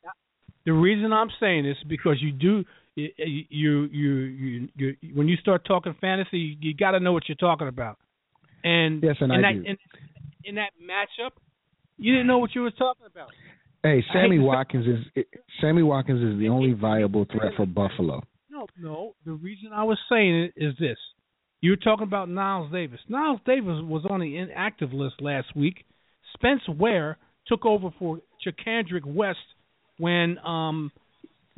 the reason I'm saying this is because you do you you you, you, you when you start talking fantasy, you, you got to know what you're talking about. And Yes, and in I that, do. In, in that matchup, you didn't know what you were talking about. Hey, Sammy hate to say- Watkins is Sammy Watkins is the only viable threat for Buffalo. No, no. The reason I was saying it is this: you were talking about Niles Davis. Niles Davis was on the inactive list last week. Spence Ware took over for Charcandrick West when um,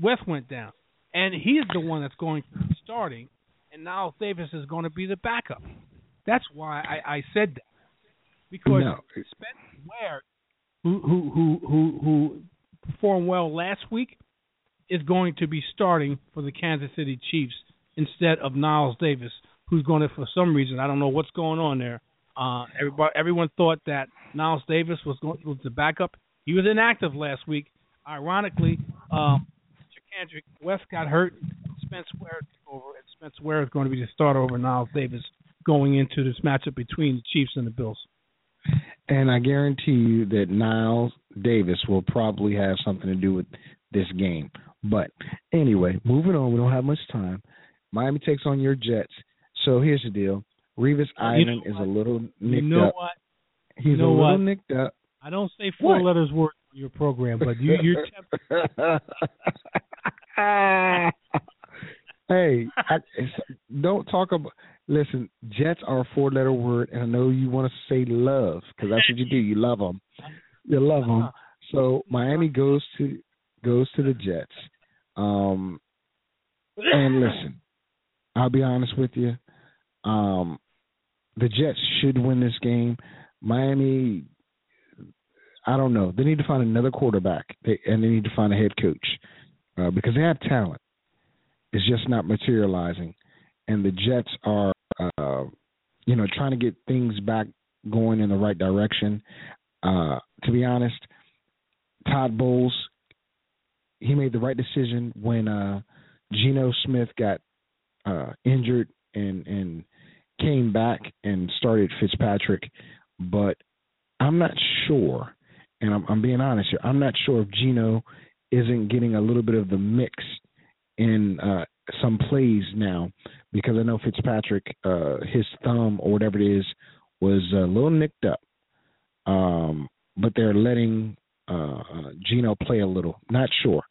West went down, and he is the one that's going starting, and Niles Davis is going to be the backup. That's why I, I said that because No. Spence Ware, who who who who who performed well last week, is going to be starting for the Kansas City Chiefs instead of Niles Davis, who's going to, for some reason, I don't know what's going on there. Uh, everybody, everyone thought that Niles Davis was going was the backup. He was inactive last week. Ironically, um, Charcandrick West got hurt. Spence Ware took over, and Spence Ware is going to be the starter over Niles Davis going into this matchup between the Chiefs and the Bills. And I guarantee you that Niles Davis will probably have something to do with this game. But anyway, moving on. We don't have much time. Miami takes on your Jets. So here's the deal. Revis You know Island is a little You nicked know up. what? He's know a little what? nicked up. I don't say four What? letters words on your program, but you you're tempted. hey, I, don't talk about. Listen, Jets are a four-letter word, and I know you want to say love because that's what you do. You love them. You love them. So Miami goes to goes to the Jets. Um, and listen, I'll be honest with you. Um, the Jets should win this game. Miami, I don't know. They need to find another quarterback, they, and they need to find a head coach uh, because they have talent. It's just not materializing, and the Jets are, uh, you know, trying to get things back going in the right direction. Uh, to be honest, Todd Bowles, he made the right decision when uh, Geno Smith got uh, injured and and came back and started Fitzpatrick, but I'm not sure, and I'm, I'm being honest here. I'm not sure if Geno isn't getting a little bit of the mix in uh, some plays now because I know Fitzpatrick, uh, his thumb or whatever it is, was a little nicked up. Um, but they're letting uh, uh, Geno play a little. Not sure.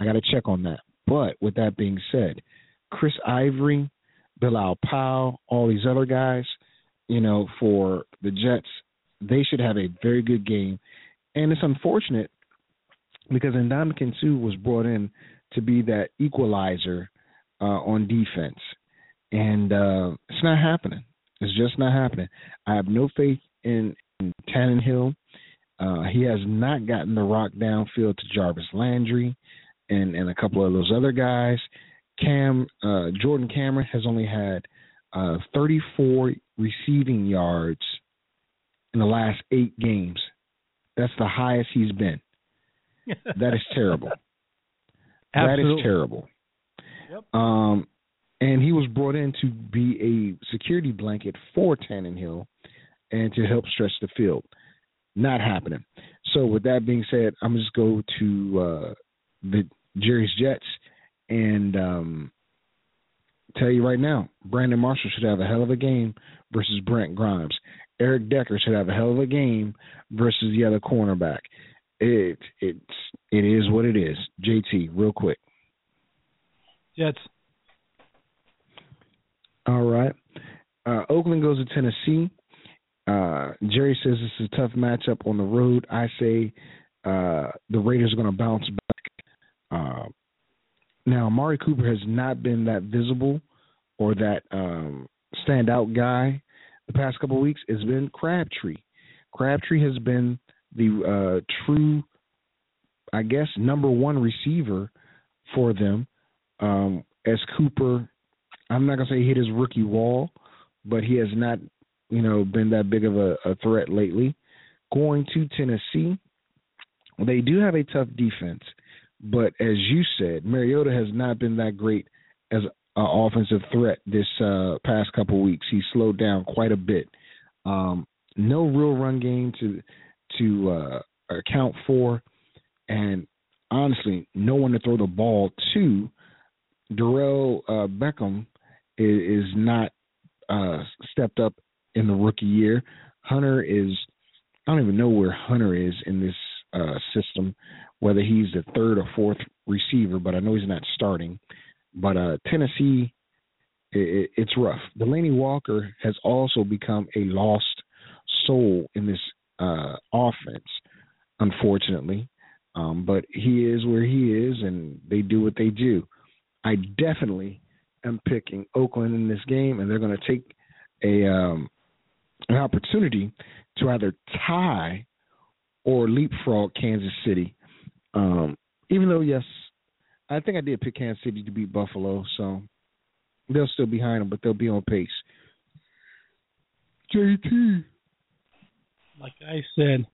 I got to check on that. But with that being said, Chris Ivory, Bilal Powell, all these other guys, you know, for the Jets, they should have a very good game. And it's unfortunate because Ndamukong Suh was brought in to be that equalizer uh, on defense, and uh, it's not happening. It's just not happening. I have no faith in, in Tannehill. Uh, he has not gotten the rock downfield to Jarvis Landry and and a couple of those other guys. Cam uh, Jordan Cameron has only had uh, 34 receiving yards in the last eight games. That's the highest he's been. That is terrible. that is terrible. Yep. Um, and he was brought in to be a security blanket for Tannehill and to help stretch the field. Not happening. So with that being said, I'm just go to uh, the Jerry's Jets and um, tell you right now, Brandon Marshall should have a hell of a game versus Brent Grimes. Eric Decker should have a hell of a game versus the other cornerback. it it's it is what it is. JT, real quick. Jets. All right. Uh, Oakland goes to Tennessee. Uh, Jerry says this is a tough matchup on the road. I say uh, the Raiders are going to bounce back. Now, Amari Cooper has not been that visible or that um, standout guy the past couple of weeks. It's been Crabtree. Crabtree has been the uh, true, I guess, number one receiver for them. Um, as Cooper, I'm not gonna say hit his rookie wall, but he has not, you know, been that big of a, a threat lately. Going to Tennessee, they do have a tough defense, but as you said, Mariota has not been that great as an offensive threat this uh, past couple weeks. He slowed down quite a bit. Um, no real run game to to uh, account for, and honestly, no one to throw the ball to. Dorial uh, Beckham is, is not uh, stepped up in the rookie year. Hunter is I don't even know where Hunter is in this uh, system, whether he's the third or fourth receiver, but I know he's not starting. But uh, Tennessee, it, it's rough. Delanie Walker has also become a lost soul in this uh, offense, unfortunately. Um, but he is where he is, and they do what they do. I definitely am picking Oakland in this game, and they're going to take a um, an opportunity to either tie or leapfrog Kansas City. Um, even though, yes, I think I did pick Kansas City to beat Buffalo, so they'll still be behind them, but they'll be on pace. JT. Like I said,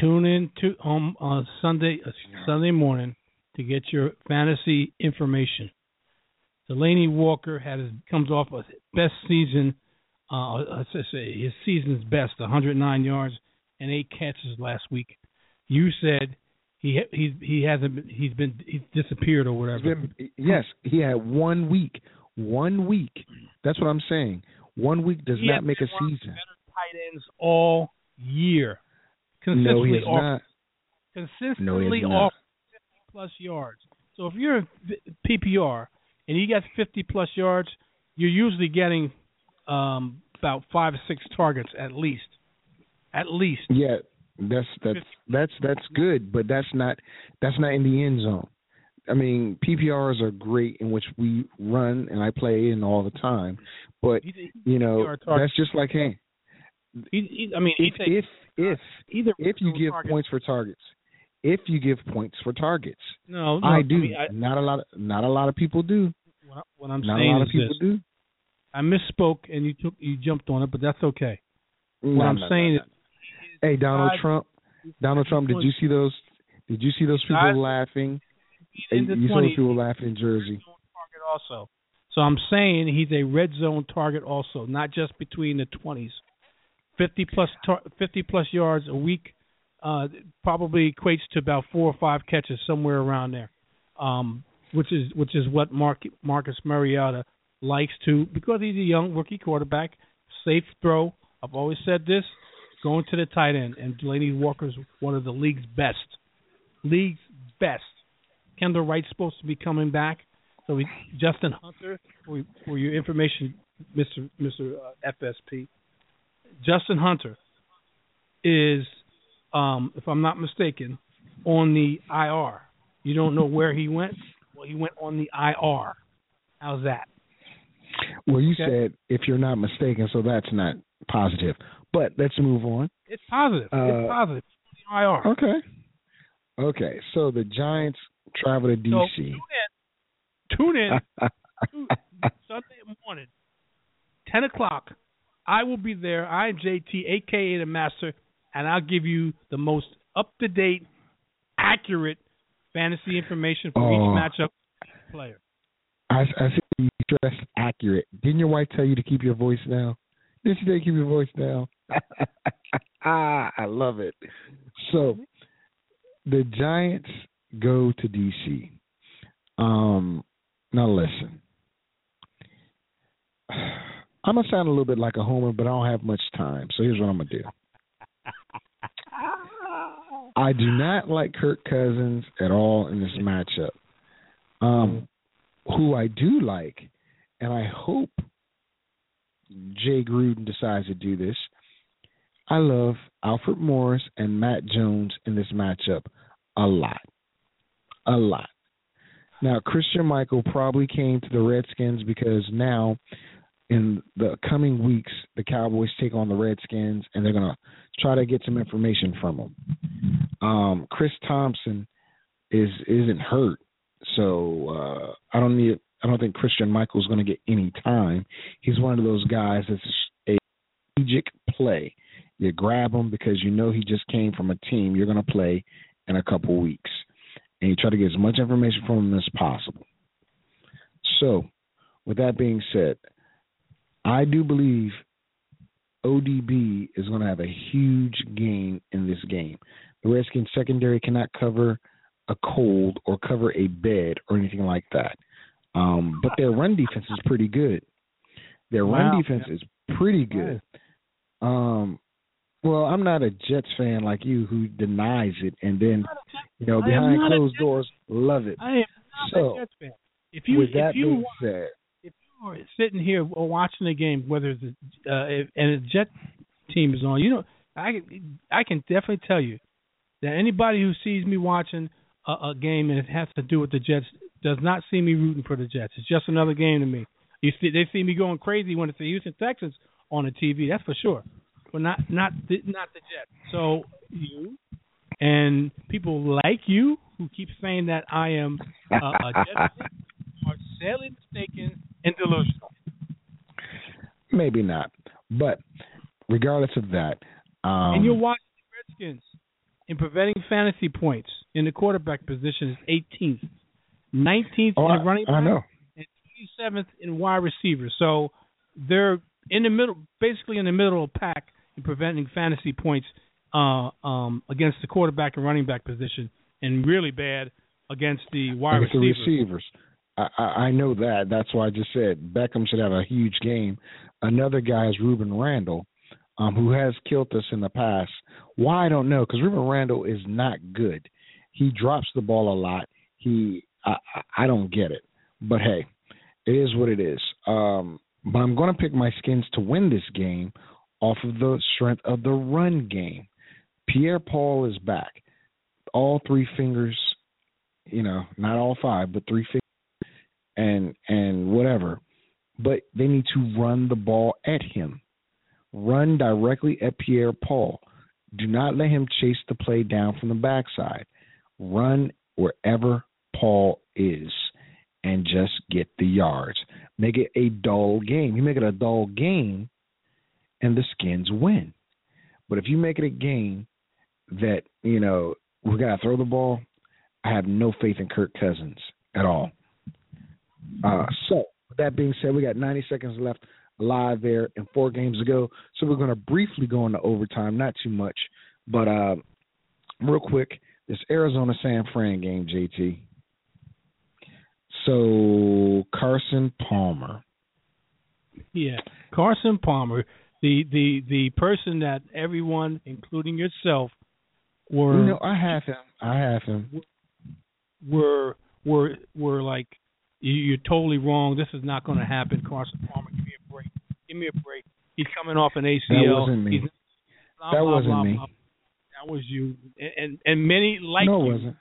tune in to um, on Sunday uh, Sunday morning to get your fantasy information. Delanie Walker had his, comes off a best season. Uh, let's say his season's best, 109 yards and eight catches last week. You said he he he hasn't been, he's been he's disappeared or whatever. Been, yes, he had one week. One week. That's what I'm saying. One week does he not make a one of the season. Better tight ends all year. No, Consistently he is off not. consistently No, he off 50 plus yards. So if you're in PPR and you got 50 plus yards, you're usually getting um, about five or six targets at least. At least. Yeah, that's that's that's that's good, but that's not that's not in the end zone. I mean, PPRs are great in which we run and I play in all the time, but you know that's just like hey, he- he- I mean, if if if either if you give target- points for targets, if you give points for targets, no, no, I do. mean, I, not a lot. Of, not a lot of people do. what, I- I'm not a saying lot of is people this: do. I misspoke and you took you jumped on it, but that's okay. No, what I'm no, saying is, hey, Donald Trump. Donald Trump. Did you see those? Did you see those people laughing? Hey, you saw 20s, those people laughing in Jersey. also. So I'm saying he's a red zone target also, not just between the 20s. 50 plus tar- 50 plus yards a week uh, probably equates to about four or five catches somewhere around there, um, which is which is what Mark, Marcus Mariota likes to because he's a young rookie quarterback. Safe throw. I've always said this. Going to the tight end, and Delanie Walker's one of the league's best. League's best. Kendall Wright's supposed to be coming back. So we, Justin Hunter, for, for your information, Mr. Mr. Uh, FSP, Justin Hunter is, um, if I'm not mistaken, on the IR. You don't know where he went? Well, he went on the IR. How's that? Well, you Okay. said if you're not mistaken, so that's not positive. But let's move on. It's positive. Uh, it's positive. It's on the IR. Okay. Okay. So the Giants travel to So DC. tune in. Tune in. Sunday morning, 10 o'clock. I will be there. I am JT, aka the Master, and I'll give you the most up to date, accurate fantasy information for Oh. each matchup player. I, I see you stress accurate. Didn't your wife tell you to keep your voice down? Didn't she say keep your voice down? ah, I love it. So the Giants go to DC. Um, now listen. I'm gonna sound a little bit like a homer, but I don't have much time. So here's what I'm gonna do. I do not like Kirk Cousins at all in this matchup. Um, who I do like, and I hope Jay Gruden decides to do this. I love Alfred Morris and Matt Jones in this matchup a lot. A lot. Now, Christine Michael probably came to the Redskins because now, in the coming weeks, the Cowboys take on the Redskins and they're going to try to get some information from them. Um, Chris Thompson is isn't hurt, so uh, I don't need. I don't think Christine Michael's going to get any time. He's one of those guys that's a strategic play. You grab him because you know he just came from a team you're going to play in a couple weeks, and you try to get as much information from him as possible. So, with that being said, I do believe ODB is going to have a huge game in this game. The Redskins secondary cannot cover a cold or cover a bed or anything like that. Um, but their run defense is pretty good. Their Wow. run defense is pretty good. Um, well, I'm not a Jets fan like you who denies it and then, you know, behind closed doors love it. I am not So, a Jets fan. If you With that if you being said, if you are sitting here or watching the game, whether it's a, uh, if, and a Jet team is on, you know, I can- I can definitely tell you that anybody who sees me watching a, a game and it has to do with the Jets does not see me rooting for the Jets. It's just another game to me. You see, they see me going crazy when it's the Houston Texans on the TV. That's for sure, but not not the, not the Jets. So you and people like you who keep saying that I am uh, a Jets fan are sadly mistaken and delusional. maybe not. But regardless of that, um, and you're watching the Redskins in preventing fantasy points in the quarterback position is 18th, 19th oh, in running back, and 27th in wide receiver. So they're in the middle, basically in the middle of pack in preventing fantasy points uh, um, against the quarterback and running back position, and really bad against the wide Against the receivers. receivers. I, I, I know that. That's why I just said Beckham should have a huge game. Another guy is Rueben Randle, um, who has killed us in the past. Why I don't know, because Rueben Randle is not good. He drops the ball a lot. He, I, I- I don't get it. But hey, it is what it is. Um, but I'm going to pick my skins to win this game off of the strength of the run game. Pierre Paul is back. All three fingers, you know, not all five, but three fingers and and whatever. But they need to run the ball at him. Run directly at Pierre Paul. Do not let him chase the play down from the backside. Run wherever Paul is and just get the yards. Make it a dull game. You make it a dull game and the skins win. But if you make it a game that, you know, we gotta throw the ball, I have no faith in Kirk Cousins at all. Uh, so, with that being said, we got 90 seconds left live there and four games to go. So, we're going to briefly go into overtime, not too much, but uh, real quick, this Arizona San Fran game, JT. So, Carson Palmer. Yeah, Carson Palmer, the the the person that everyone, including yourself, were You know, I have him. I have him. were were were like, you, you're totally wrong. This is not going to happen. Carson Palmer, give me a break. Give me a break. He's coming off an ACL. That wasn't me. He's- blah, That blah, wasn't blah, me. That was you, and and, and many like no, you wasn't.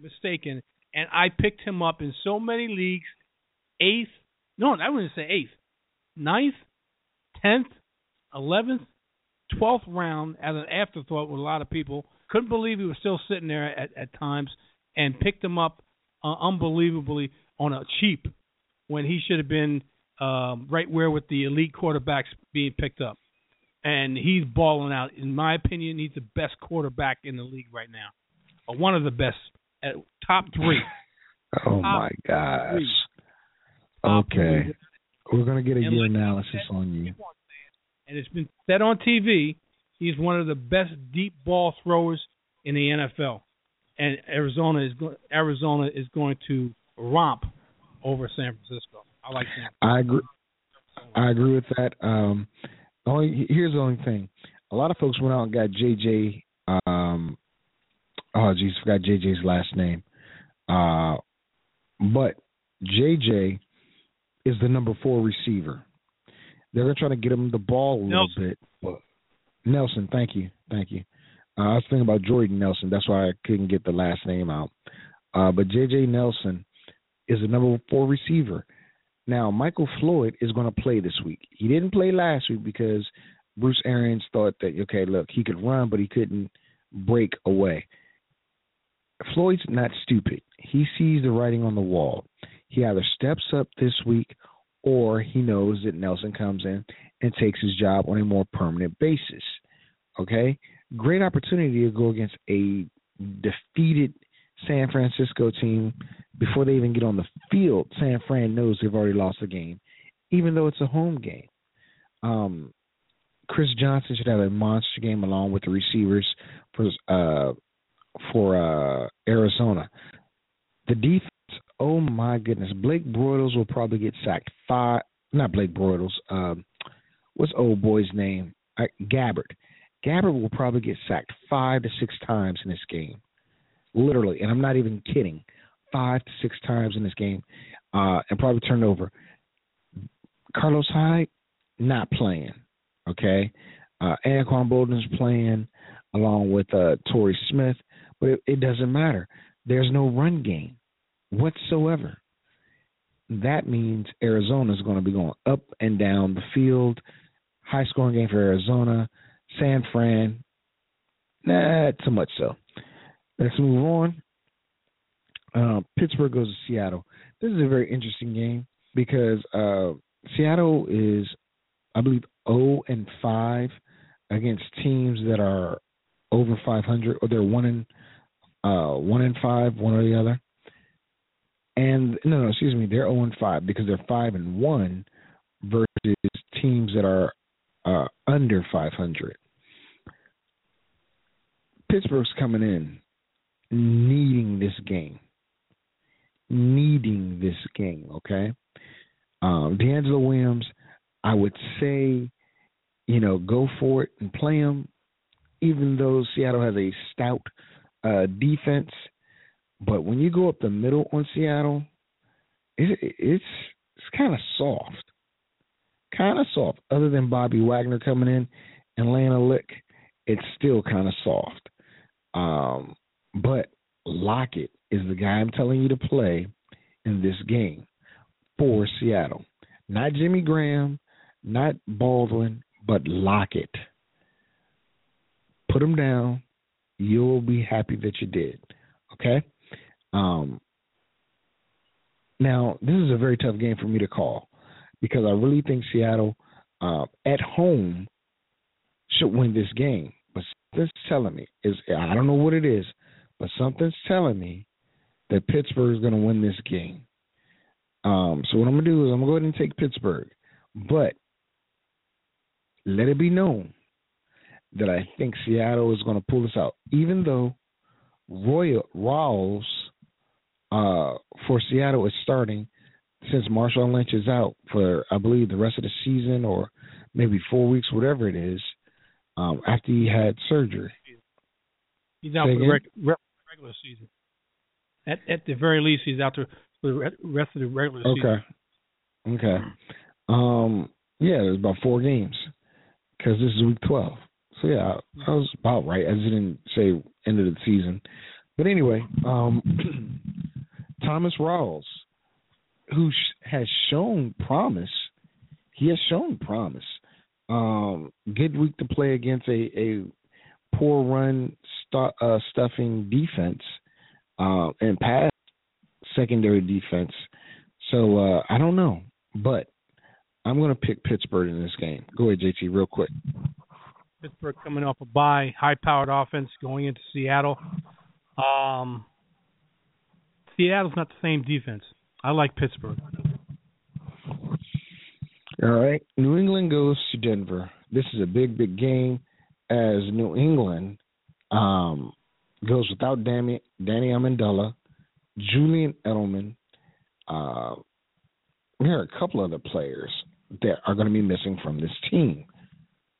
mistaken. And I picked him up in so many leagues. Eighth, no, I wouldn't say eighth, ninth, tenth, eleventh, twelfth round as an afterthought with a lot of people. Couldn't believe he was still sitting there at, at times, and picked him up uh, unbelievably on a cheap when he should have been um, right where with the elite quarterbacks being picked up. And he's balling out. In my opinion, he's the best quarterback in the league right now, or one of the best, at top three. Oh, Top my gosh. Okay. three. We're going to get a year analysis on you. And it's been said on TV, he's one of the best deep ball throwers in the NFL. And Arizona is Arizona is going to romp over San Francisco. I like San I agree. I agree with that. Um, only here's the only thing: a lot of folks went out and got JJ um, Oh, geez, forgot JJ's last name. Uh, but JJ is the number four receiver. They're gonna try to get him the ball a little Nelson. bit. Nelson, thank you, thank you. Uh, I was thinking about Jordan Nelson. That's why I couldn't get the last name out. Uh, but JJ Nelson is the number four receiver. Now, Michael Floyd is going to play this week. He didn't play last week because Bruce Arians thought that okay, look, he could run, but he couldn't break away. Floyd's not stupid. He sees the writing on the wall. He either steps up this week or he knows that Nelson comes in and takes his job on a more permanent basis. Okay? Great opportunity to go against a defeated San Francisco team before they even get on the field. San Fran knows they've already lost the game, even though it's a home game. Um, Chris Johnson should have a monster game along with the receivers for uh, for uh, Arizona. The defense, oh my goodness, Blake Bortles will probably get sacked five. Not Blake Bortles. Um, what's old boy's name? Uh, Gabbert. Gabbert will probably get sacked five to six times in this game, literally, and I'm not even kidding. Five to six times in this game, uh, and probably turn over. Carlos Hyde not playing. Okay, uh, Anquan Boldin's playing along with uh, Torrey Smith, but it, it doesn't matter. There's no run game whatsoever. That means Arizona is going to be going up and down the field. High scoring game for Arizona. San Fran, not so much so. Let's move on. Uh, Pittsburgh goes to Seattle. This is a very interesting game because uh, Seattle is, I believe, 0 and 5 against teams that are over 500, or they're one and uh, one and five, one or the other. And no, no, excuse me, they're 0 and 5 because they're 5 and 1 versus teams that are uh, under 500. Pittsburgh's coming in needing this game. Needing this game, okay? Um, DeAngelo Williams, I would say, you know, go for it and play him, even though Seattle has a stout uh, defense. But when you go up the middle on Seattle, it, it's it's kind of soft, kind of soft. Other than Bobby Wagner coming in and laying a lick, it's still kind of soft. Um, but Lockett is the guy I'm telling you to play in this game for Seattle. Not Jimmy Graham, not Baldwin, but Lockett. Put him down. You'll be happy that you did. Okay? Um, now, this is a very tough game for me to call because I really think Seattle uh, at home should win this game. But something's telling me is I don't know what it is, but something's telling me that Pittsburgh is going to win this game. Um, so what I'm going to do is I'm going to go ahead and take Pittsburgh, but let it be known that I think Seattle is going to pull this out, even though Royal Rawls uh, for Seattle is starting since Marshawn Lynch is out for I believe the rest of the season or maybe four weeks, whatever it is, um, after he had surgery. He's out Say for the reg- re- regular season. At at the very least, he's out there for the rest of the regular season. Okay. Okay. Um. Yeah, there's about four games because this is week twelve. So yeah, I was about right. I just didn't say end of the season, but anyway, um, Thomas Rawls, who sh- has shown promise, he has shown promise. Um, good week to play against a a poor run stu- uh, stuffing defense uh, and pass secondary defense. So uh, I don't know, but I'm going to pick Pittsburgh in this game. Go ahead, JT, real quick. Pittsburgh coming off a bye, high-powered offense going into Seattle. Um, Seattle's not the same defense. I like Pittsburgh. All right, New England goes to Denver. This is a big, big game as New England um, goes without Danny, Danny Amendola, Julian Edelman. Uh, there are a couple other players that are going to be missing from this team.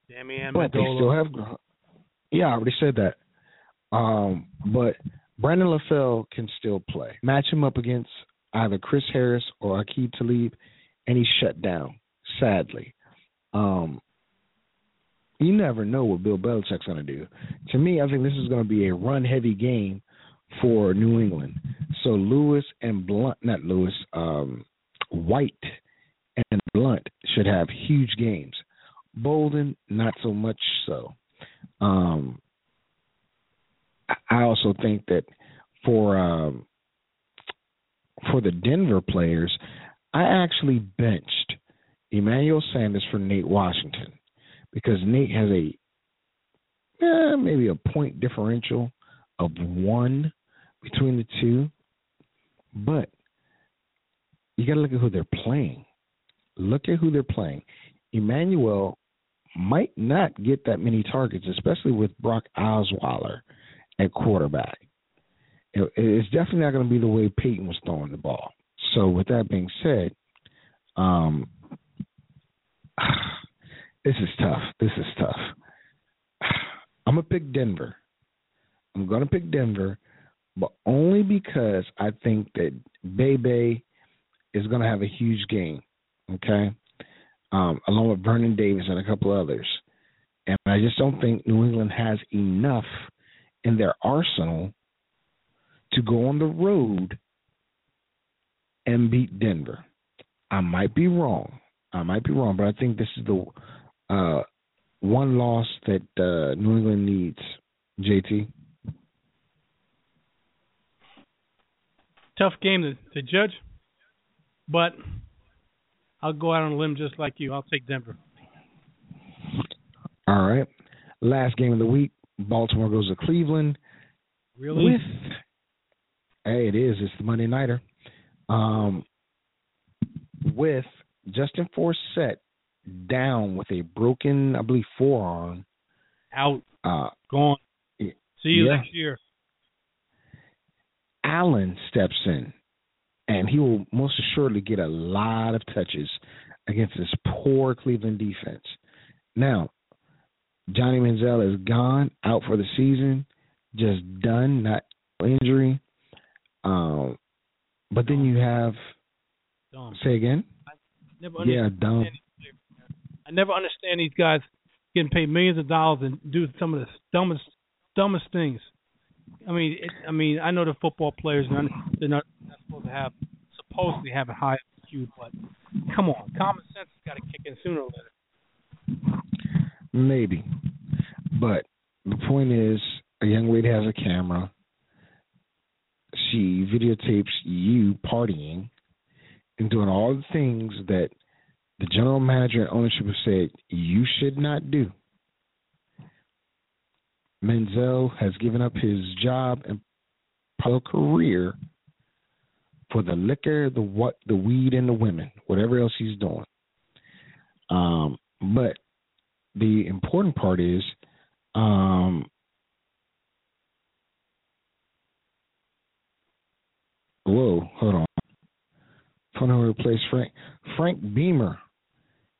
Dammy But they still have. Yeah, I already said that. Um, but Brandon LaFell can still play. Match him up against either Chris Harris or Aqib Talib, and he's shut down. Sadly, um, you never know what Bill Belichick's going to do. To me, I think this is going to be a run-heavy game for New England. So Lewis and Blunt, not Lewis, um, White and Blunt should have huge games. Boldin, not so much so. Um, I also think that for um, for the Denver players, I actually benched Emmanuel Sanders for Nate Washington because Nate has a eh, maybe a point differential of one between the two, but you got to look at who they're playing. Look at who they're playing. Emmanuel might not get that many targets, especially with Brock Osweiler at quarterback. It, it's definitely not going to be the way Peyton was throwing the ball. So, with that being said, um, this is tough. This is tough. I'm gonna pick Denver. I'm gonna pick Denver, but only because I think that Bebe is gonna have a huge game. Okay, um, along with Vernon Davis and a couple others, and I just don't think New England has enough in their arsenal to go on the road and beat Denver. I might be wrong. I might be wrong, but I think this is the uh, one loss that uh, New England needs. JT. Tough game to, to judge, but I'll go out on a limb just like you. I'll take Denver. All right. Last game of the week. Baltimore goes to Cleveland. Really? With hey, it is. It's the Monday nighter. Um, with Justin Forsett down with a broken, I believe, forearm. Out. Uh, Gone. See you Yeah. next year. Allen steps in, and he will most assuredly get a lot of touches against this poor Cleveland defense. Now, Johnny Manziel is gone, out for the season, just done, not injury. Um, but then you have Dumb. say again. Never Yeah, dumb. I never understand these guys getting paid millions of dollars and do some of the dumbest dumbest things. I mean, it, I mean, I know the football players not, they're not, not supposed to have supposedly have a high IQ, but come on, common sense has got to kick in sooner or later. Maybe. But the point is, a young lady has a camera. She videotapes you partying and doing all the things that the general manager and ownership have said you should not do. Manziel has given up his job and probably career for the liquor, the what, the weed, and the women, whatever else he's doing. Um, but the important part is um whoa hold on. Fuente replace frank. Frank beamer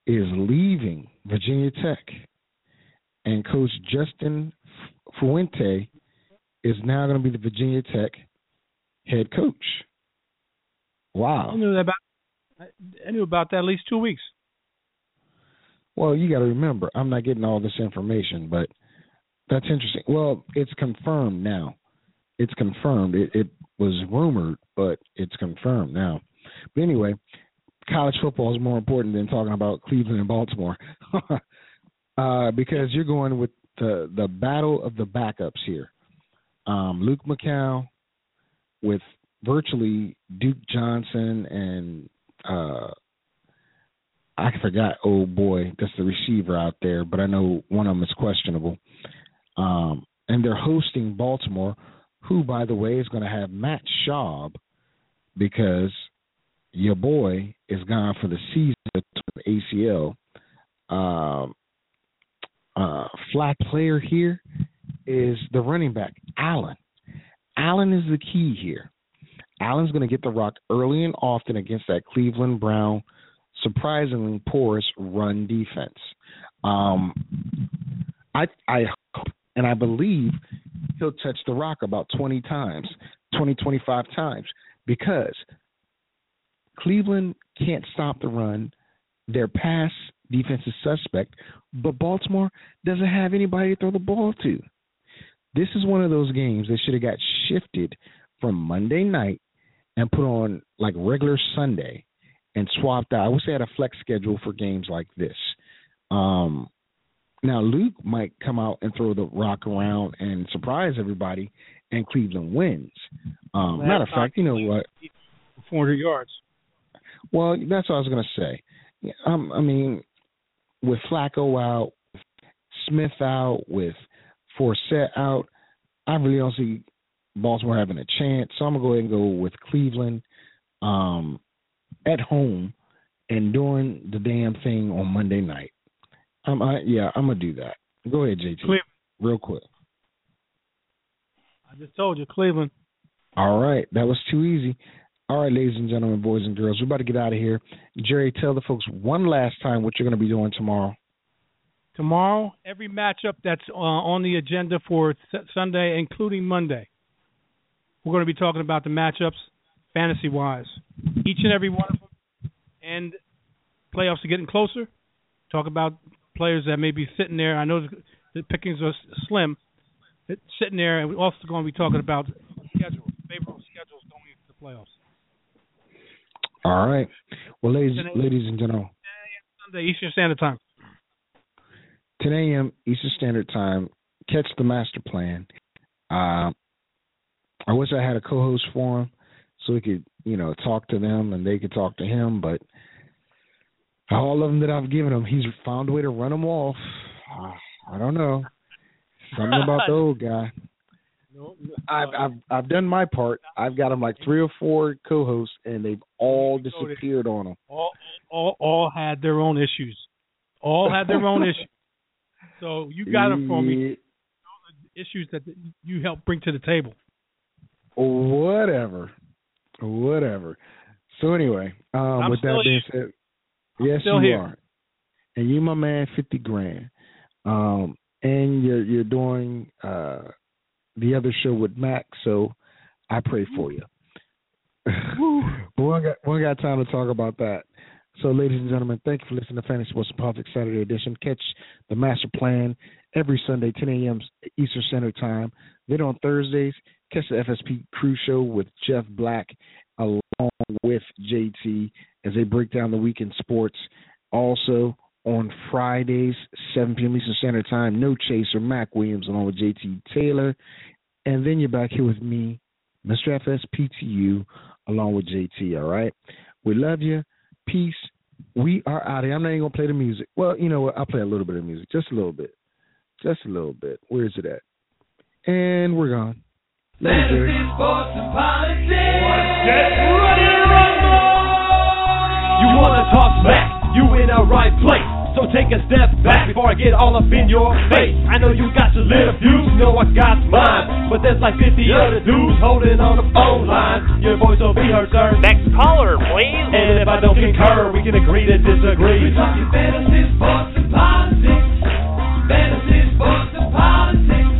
is leaving virginia tech and coach justin fuente is now going to be the virginia tech head coach. Wow. I knew about I knew about that at least two weeks. Well, you got to remember, I'm not getting all this information, but that's interesting. Well, it's confirmed now. It's confirmed. It, it was rumored, but it's confirmed now. But anyway, college football is more important than talking about Cleveland and Baltimore, uh, because you're going with the the battle of the backups here. Um, Luke McCown with virtually Duke Johnson and uh, I forgot. Oh boy, that's the receiver out there, but I know one of them is questionable. Um, and they're hosting Baltimore, who, by the way, is going to have Matt Schaub because your boy is gone for the season with ACL. Um, uh, flat player here is the running back Allen. Allen is the key here. Allen's going to get the rock early and often against that Cleveland Brown surprisingly porous run defense. Um, I I hope and I believe he'll touch the rock about 20 times, 20, 25 times, because Cleveland can't stop the run. Their pass defense is suspect, but Baltimore doesn't have anybody to throw the ball to. This is one of those games that should have got shifted from Monday night and put on like regular Sunday and swapped out. I wish they had a flex schedule for games like this. Um, now Luke might come out and throw the rock around and surprise everybody, and Cleveland wins. Um, matter of fact, you know what? 400 yards. Well, that's what I was going to say. Um, I mean, with Flacco out, Smith out, with Forsett out, I really don't see Baltimore having a chance. So I'm gonna go ahead and go with Cleveland um, at home and doing the damn thing on Monday night. Um, I, yeah, I'm gonna do that. Go ahead, JT, Cleveland. real quick. I just told you, Cleveland. All right, that was too easy. All right, ladies and gentlemen, boys and girls, we're about to get out of here. Jerry, tell the folks one last time what you're going to be doing tomorrow. Tomorrow, every matchup that's uh, on the agenda for Sunday, including Monday, we're going to be talking about the matchups fantasy wise. Each and every one of them. And playoffs are getting closer. Talk about players that may be sitting there. I know the- pickings are slim. It's sitting there, and we're also going to be talking about schedules, favorable schedules going into the playoffs. All right. Well, ladies, ladies and gentlemen, Sunday, Eastern Standard Time. 10 a.m. Eastern Standard Time. Catch the master plan. Uh, I wish I had a co-host for him so we could, you know, talk to them and they could talk to him. But all of them that I've given him, he's found a way to run them off. I don't know. Something about the old guy. No, I've I've I've done my part. I've got him like three or four co-hosts, and they've all disappeared on him. all, all, all had their own issues. All had their own issues. So you got them for me. Issues that you helped bring to the table. Whatever, whatever. So anyway, um, with that being said, yes, you here. are, and you, my man, fifty grand. Um, and you're you're doing uh the other show with Mac, so I pray for you. but we got we got time to talk about that. So, ladies and gentlemen, thank you for listening to Fantasy Sports and Politics Saturday edition. Catch the master plan every Sunday, 10 a.m. Eastern Standard Time. Then on Thursdays, catch the FSP Crew Show with Jeff Black along with JT as they break down the week in sports. Also on Fridays, 7 p.m. Eastern Standard Time, No Chaser, Mac Williams along with JT Taylor. And then you're back here with me, Mr. FSPTU, along with JT, all right? We love you. Peace. We are out of here. I'm not even going to play the music. Well, you know what? I'll play a little bit of music. Just a little bit. Just a little bit. Where is it at? And we're gone. Medicine, sports, and politics. Get rumble. You wanna talk smack? You in the right place. So take a step back before I get all up in your face. I know you got your little views, you know I got mine. But there's like 50 other dudes holding on the phone line. Your voice will be heard, sir. Next caller, please. And if I don't concur, we can agree to disagree. We're talking fantasy, sports, and politics. Fantasy, sports, and politics.